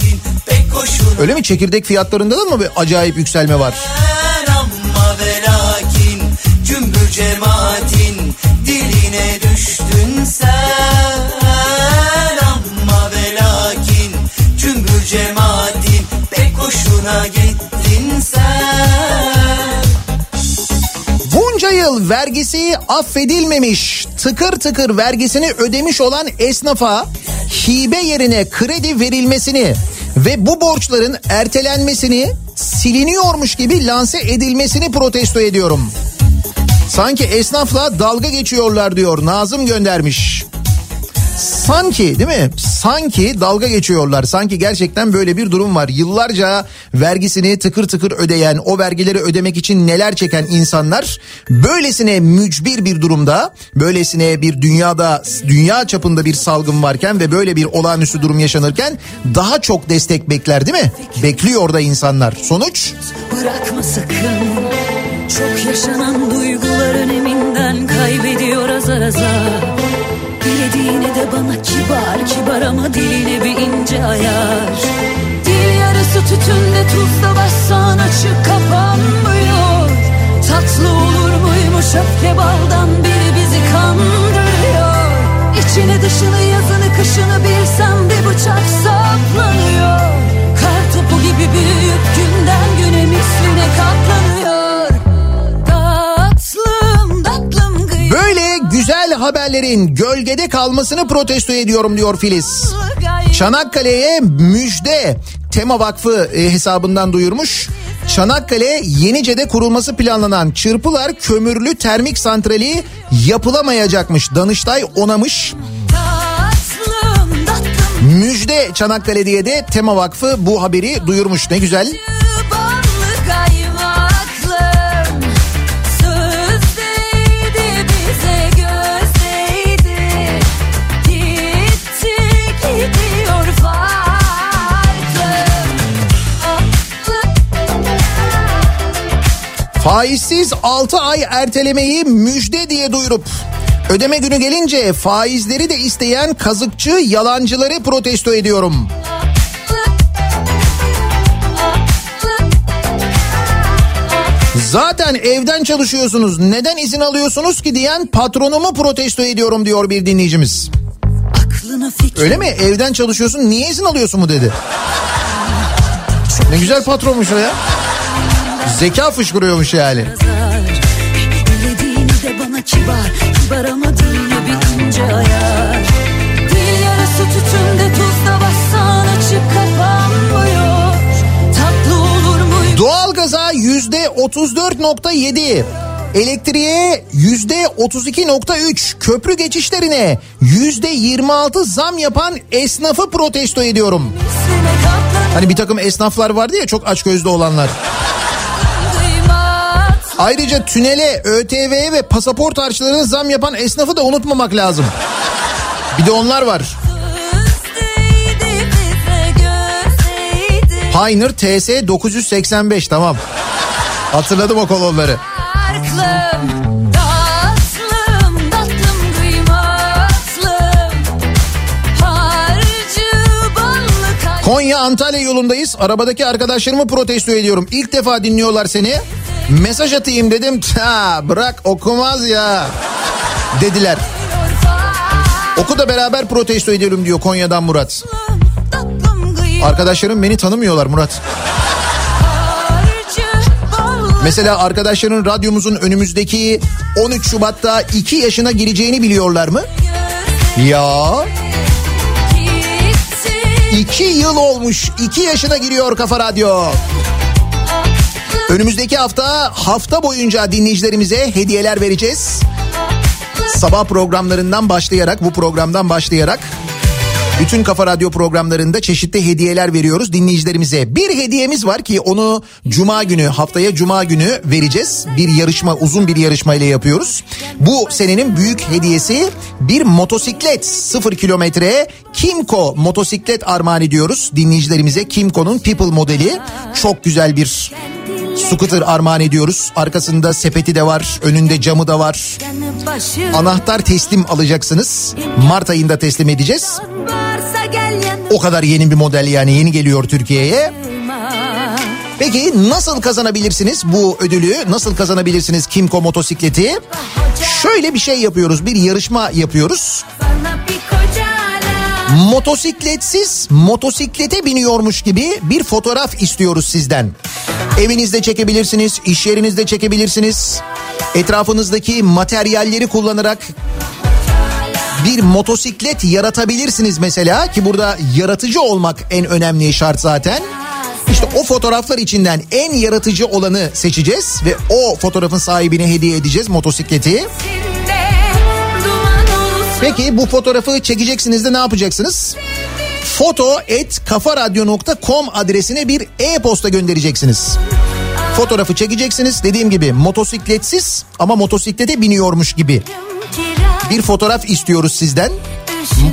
Öyle mi? Çekirdek fiyatlarında da mı bir acayip yükselme var? Cümbür cemaatin Diline düştün sen vergisi affedilmemiş, tıkır tıkır vergisini ödemiş olan esnafa hibe yerine kredi verilmesini ve bu borçların ertelenmesini siliniyormuş gibi lanse edilmesini protesto ediyorum. Sanki esnafla dalga geçiyorlar diyor Nazım göndermiş. Sanki değil mi? Sanki dalga geçiyorlar. Sanki gerçekten böyle bir durum var. Yıllarca vergisini tıkır tıkır ödeyen, o vergileri ödemek için neler çeken insanlar böylesine mücbir bir durumda, böylesine bir dünyada, dünya çapında bir salgın varken ve böyle bir olağanüstü durum yaşanırken daha çok destek bekler değil mi? Bekliyor da insanlar. Sonuç? Bırakma sakın Çok yaşanan duyguların eminden kaybediyor azar azar Dilediğine de bana kibar kibar ama diline bir ince ayar. Dil yarısı tütünde tuzla bassan açık kapanmıyor. Tatlı olur muymuş öfke baldan biri bizi kandırıyor. İçini dışını yazını kışını bilsem bir bıçak saplanıyor. Kar topu gibi büyüyüp günden güne misline katlanıyor haberlerin gölgede kalmasını protesto ediyorum diyor Filiz. Çanakkale'ye müjde Tema Vakfı e, hesabından duyurmuş. Çanakkale Yenice'de kurulması planlanan Çırpılar Kömürlü Termik Santrali yapılamayacakmış. Danıştay onamış. Müjde Çanakkale diye de Tema Vakfı bu haberi duyurmuş. Ne güzel. Faizsiz 6 ay ertelemeyi müjde diye duyurup ödeme günü gelince faizleri de isteyen kazıkçı yalancıları protesto ediyorum. Zaten evden çalışıyorsunuz neden izin alıyorsunuz ki diyen patronumu protesto ediyorum diyor bir dinleyicimiz. Öyle mi evden çalışıyorsun niye izin alıyorsun mu dedi. Ne güzel patronmuş o ya. Zeka fışkırıyormuş yani. Dilediğini de bana kibar Kibar ama diline bir ince ayar Dil yarısı tütünde tuzla bassan açık kapanmıyor Tatlı olur muydu Doğalgaza yüzde 34.7. Elektriğe yüzde 32.3 köprü geçişlerine yüzde 26 zam yapan esnafı protesto ediyorum. Hani bir takım esnaflar vardı ya çok açgözlü olanlar. Ayrıca tünele, ÖTV'ye ve pasaport harçlarına zam yapan esnafı da unutmamak lazım. Bir de onlar var. Pioneer TS 985 tamam. Hatırladım o kolonları. Aklım. Konya Antalya yolundayız. Arabadaki arkadaşlarımı protesto ediyorum. İlk defa dinliyorlar seni. Mesaj atayım dedim. Ha bırak okumaz ya. Dediler. Oku da beraber protesto edelim diyor Konya'dan Murat. Arkadaşlarım beni tanımıyorlar Murat. Mesela arkadaşların radyomuzun önümüzdeki 13 Şubat'ta 2 yaşına gireceğini biliyorlar mı? Ya gitti. 2 yıl olmuş 2 yaşına giriyor Kafa Radyo. Önümüzdeki hafta hafta boyunca dinleyicilerimize hediyeler vereceğiz. Sabah programlarından başlayarak bu programdan başlayarak bütün Kafa Radyo programlarında çeşitli hediyeler veriyoruz dinleyicilerimize. Bir hediyemiz var ki onu cuma günü haftaya cuma günü vereceğiz. Bir yarışma uzun bir yarışma ile yapıyoruz. Bu senenin büyük hediyesi bir motosiklet 0 kilometre Kimco motosiklet armağan ediyoruz dinleyicilerimize. Kimco'nun People modeli çok güzel bir scooter armağan ediyoruz. Arkasında sepeti de var önünde camı da var. Anahtar teslim alacaksınız. Mart ayında teslim edeceğiz. O kadar yeni bir model yani yeni geliyor Türkiye'ye. Peki nasıl kazanabilirsiniz bu ödülü? Nasıl kazanabilirsiniz Kimco motosikleti? Şöyle bir şey yapıyoruz. Bir yarışma yapıyoruz. Motosikletsiz motosiklete biniyormuş gibi bir fotoğraf istiyoruz sizden. Evinizde çekebilirsiniz, iş yerinizde çekebilirsiniz. Etrafınızdaki materyalleri kullanarak bir motosiklet yaratabilirsiniz mesela ki burada yaratıcı olmak en önemli şart zaten. İşte o fotoğraflar içinden en yaratıcı olanı seçeceğiz ve o fotoğrafın sahibine hediye edeceğiz motosikleti. Olsun. Peki bu fotoğrafı çekeceksiniz de ne yapacaksınız? Foto et kafaradyo.com adresine bir e-posta göndereceksiniz. Fotoğrafı çekeceksiniz dediğim gibi motosikletsiz ama motosiklete biniyormuş gibi bir fotoğraf istiyoruz sizden.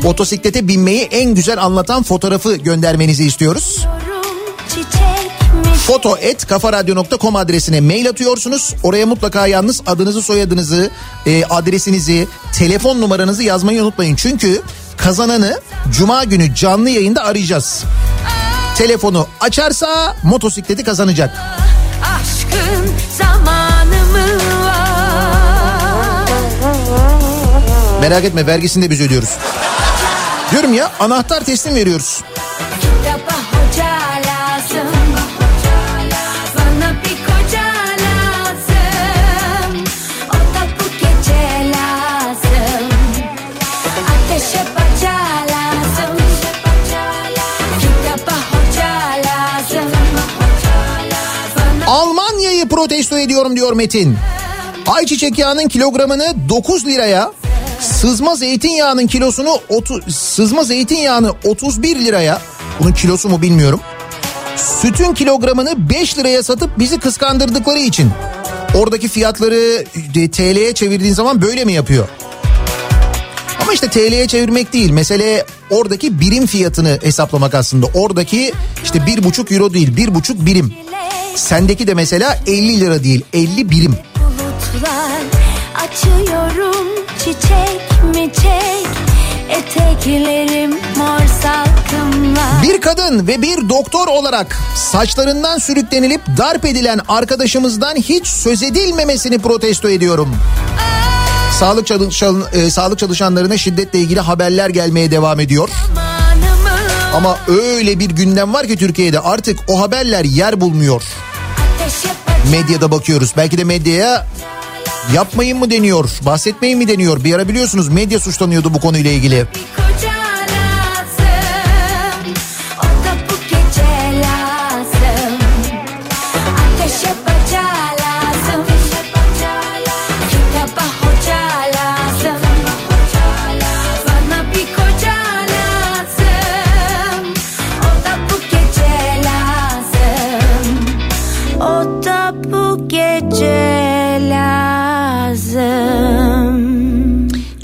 Motosiklete binmeyi en güzel anlatan fotoğrafı göndermenizi istiyoruz. mi? Foto et kafaradyo.com adresine mail atıyorsunuz. Oraya mutlaka yalnız adınızı, soyadınızı, e, adresinizi, telefon numaranızı yazmayı unutmayın. Çünkü kazananı cuma günü canlı yayında arayacağız. Telefonu açarsa motosikleti kazanacak. Aşkın zamanı mı var? Merak etme vergisini de biz ödüyoruz. Diyorum ya anahtar teslim veriyoruz. Protesto ediyorum diyor Metin. Ayçiçek yağının kilogramını 9 liraya, sızma zeytinyağının kilosunu 30 sızma zeytinyağını 31 liraya. Bunun kilosu mu bilmiyorum. Sütün kilogramını 5 liraya satıp bizi kıskandırdıkları için. Oradaki fiyatları e, TL'ye çevirdiğin zaman böyle mi yapıyor? Ama işte TL'ye çevirmek değil. Mesele oradaki birim fiyatını hesaplamak aslında. Oradaki işte bir buçuk euro değil bir buçuk birim. Sendeki de mesela 50 lira değil 50 birim. bulutlar açıyorum çiçek mi çek eteklerim mor salkımlar Bir kadın ve bir doktor olarak saçlarından sürüklenilip darp edilen arkadaşımızdan hiç söz edilmemesini protesto ediyorum. Sağlık, çalışan, e, sağlık çalışanlarına şiddetle ilgili haberler gelmeye devam ediyor. zamanımı Ama öyle bir gündem var ki Türkiye'de artık o haberler yer bulmuyor. Medyada bakıyoruz. Belki de medyaya yapmayın mı deniyor, bahsetmeyin mi deniyor. Bir ara biliyorsunuz medya suçlanıyordu bu konuyla ilgili. bir koca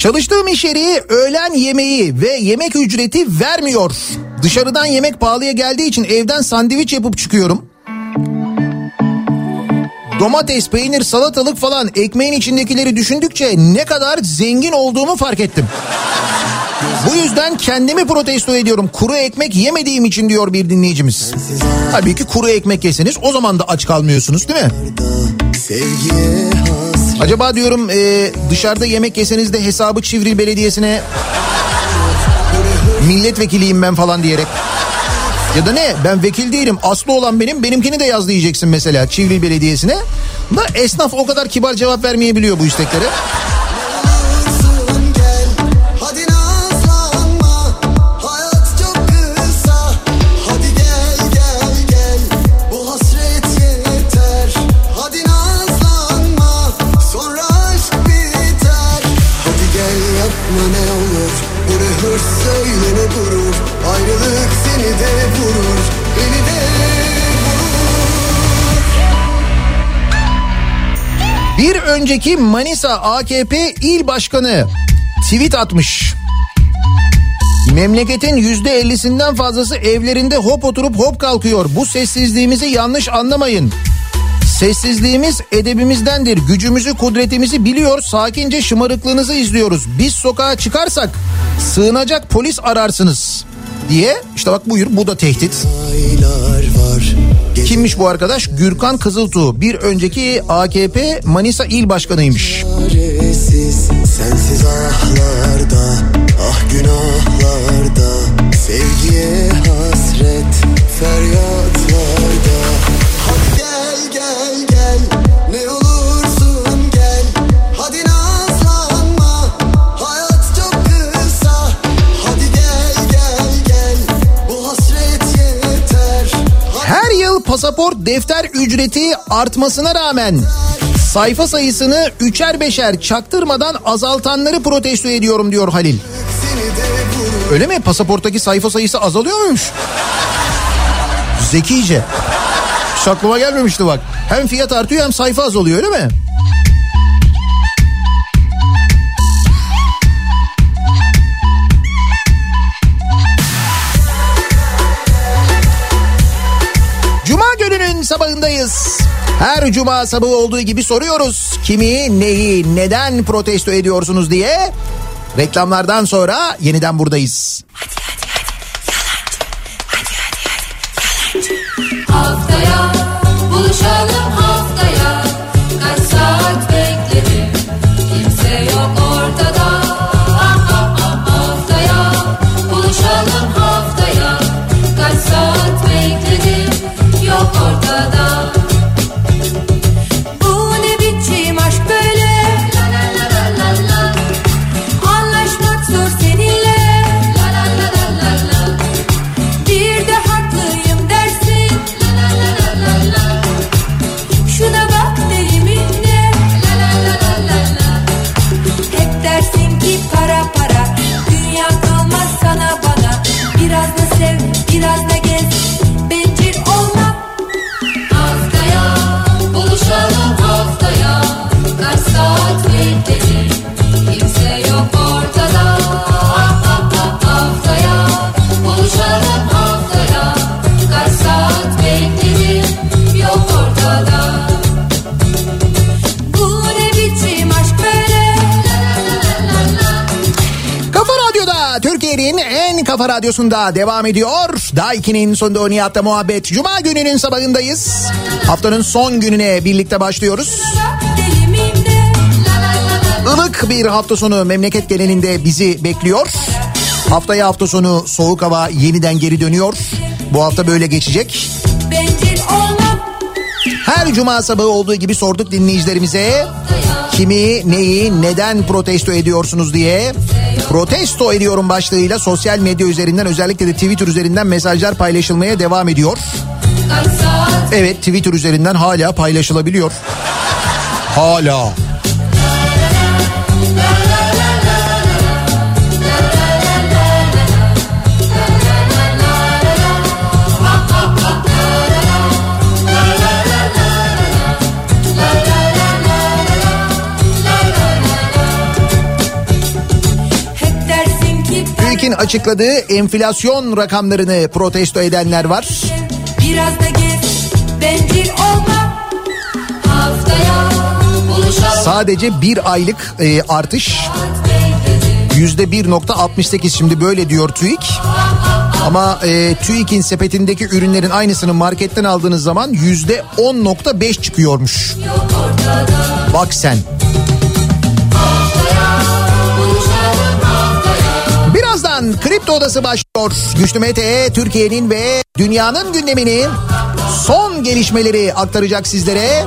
Çalıştığım iş yeri öğlen yemeği ve yemek ücreti vermiyor. Dışarıdan yemek pahalıya geldiği için evden sandviç yapıp çıkıyorum. Domates, peynir, salatalık falan ekmeğin içindekileri düşündükçe ne kadar zengin olduğumu fark ettim. Bu yüzden kendimi protesto ediyorum. Kuru ekmek yemediğim için diyor bir dinleyicimiz. Tabii ki kuru ekmek yeseniz o zaman da aç kalmıyorsunuz değil mi? Sevgiye Acaba diyorum e, dışarıda yemek yeseniz de hesabı Çivril Belediyesi'ne milletvekiliyim ben falan diyerek. Ya da ne ben vekil değilim aslı olan benim benimkini de yaz diyeceksin mesela Çivril Belediyesi'ne. Da esnaf o kadar kibar cevap vermeyebiliyor bu isteklere. Önceki Manisa AKP il başkanı tweet atmış. Memleketin yüzde ellisinden fazlası evlerinde hop oturup hop kalkıyor. Bu sessizliğimizi yanlış anlamayın. Sessizliğimiz edebimizdendir. Gücümüzü, kudretimizi biliyor. Sakince şımarıklığınızı izliyoruz. Biz sokağa çıkarsak sığınacak polis ararsınız diye. İşte bak buyur bu da tehdit. var Kimmiş bu arkadaş? Gürkan Kızıltuğ. Bir önceki AKP Manisa İl Başkanıymış. Çaresiz sensiz ahlarda ah günahlarda sevgiye hasret feryatlarda pasaport defter ücreti artmasına rağmen sayfa sayısını üçer beşer çaktırmadan azaltanları protesto ediyorum diyor Halil. Öyle mi? Pasaporttaki sayfa sayısı azalıyor muymuş? Zekice. Hiç gelmemişti bak. Hem fiyat artıyor hem sayfa azalıyor öyle mi? Gününün sabahındayız. Her cuma sabahı olduğu gibi soruyoruz. Kimi, neyi, neden protesto ediyorsunuz diye. Reklamlardan sonra yeniden buradayız. Haftaya kafa radyosunda devam ediyor. Daha 2'nin sonunda Nihat'la muhabbet. Cuma gününün sabahındayız. Haftanın son gününe birlikte başlıyoruz. Ilık bir hafta sonu memleket genelinde bizi bekliyor. Haftaya hafta sonu soğuk hava yeniden geri dönüyor. Bu hafta böyle geçecek. Her cuma sabahı olduğu gibi sorduk dinleyicilerimize kimi, neyi, neden protesto ediyorsunuz diye. Protesto ediyorum başlığıyla sosyal medya üzerinden özellikle de Twitter üzerinden mesajlar paylaşılmaya devam ediyor. Evet Twitter üzerinden hala paylaşılabiliyor. Hala. Açıkladığı enflasyon rakamlarını protesto edenler var. Biraz da gez bencil olma Haftaya buluşalım Sadece bir aylık e, artış yüzde 1.68 şimdi böyle diyor TÜİK. Ama e, TÜİK'in sepetindeki ürünlerin aynısını marketten aldığınız zaman yüzde 10.5 çıkıyormuş. Bak sen. Kripto Odası başlıyor. Güçlü Mete Türkiye'nin ve dünyanın gündemini son gelişmeleri aktaracak sizlere.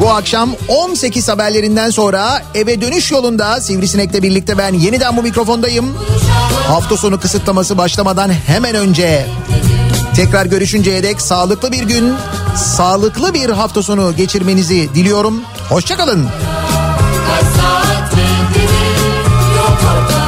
Bu akşam 18 haberlerinden sonra eve dönüş yolunda Sivrisinek'le birlikte ben yeniden bu mikrofondayım. Hafta sonu kısıtlaması başlamadan hemen önce tekrar görüşünceye dek sağlıklı bir gün, sağlıklı bir hafta sonu geçirmenizi diliyorum. Hoşçakalın. Kaç saat bekledim yok ortada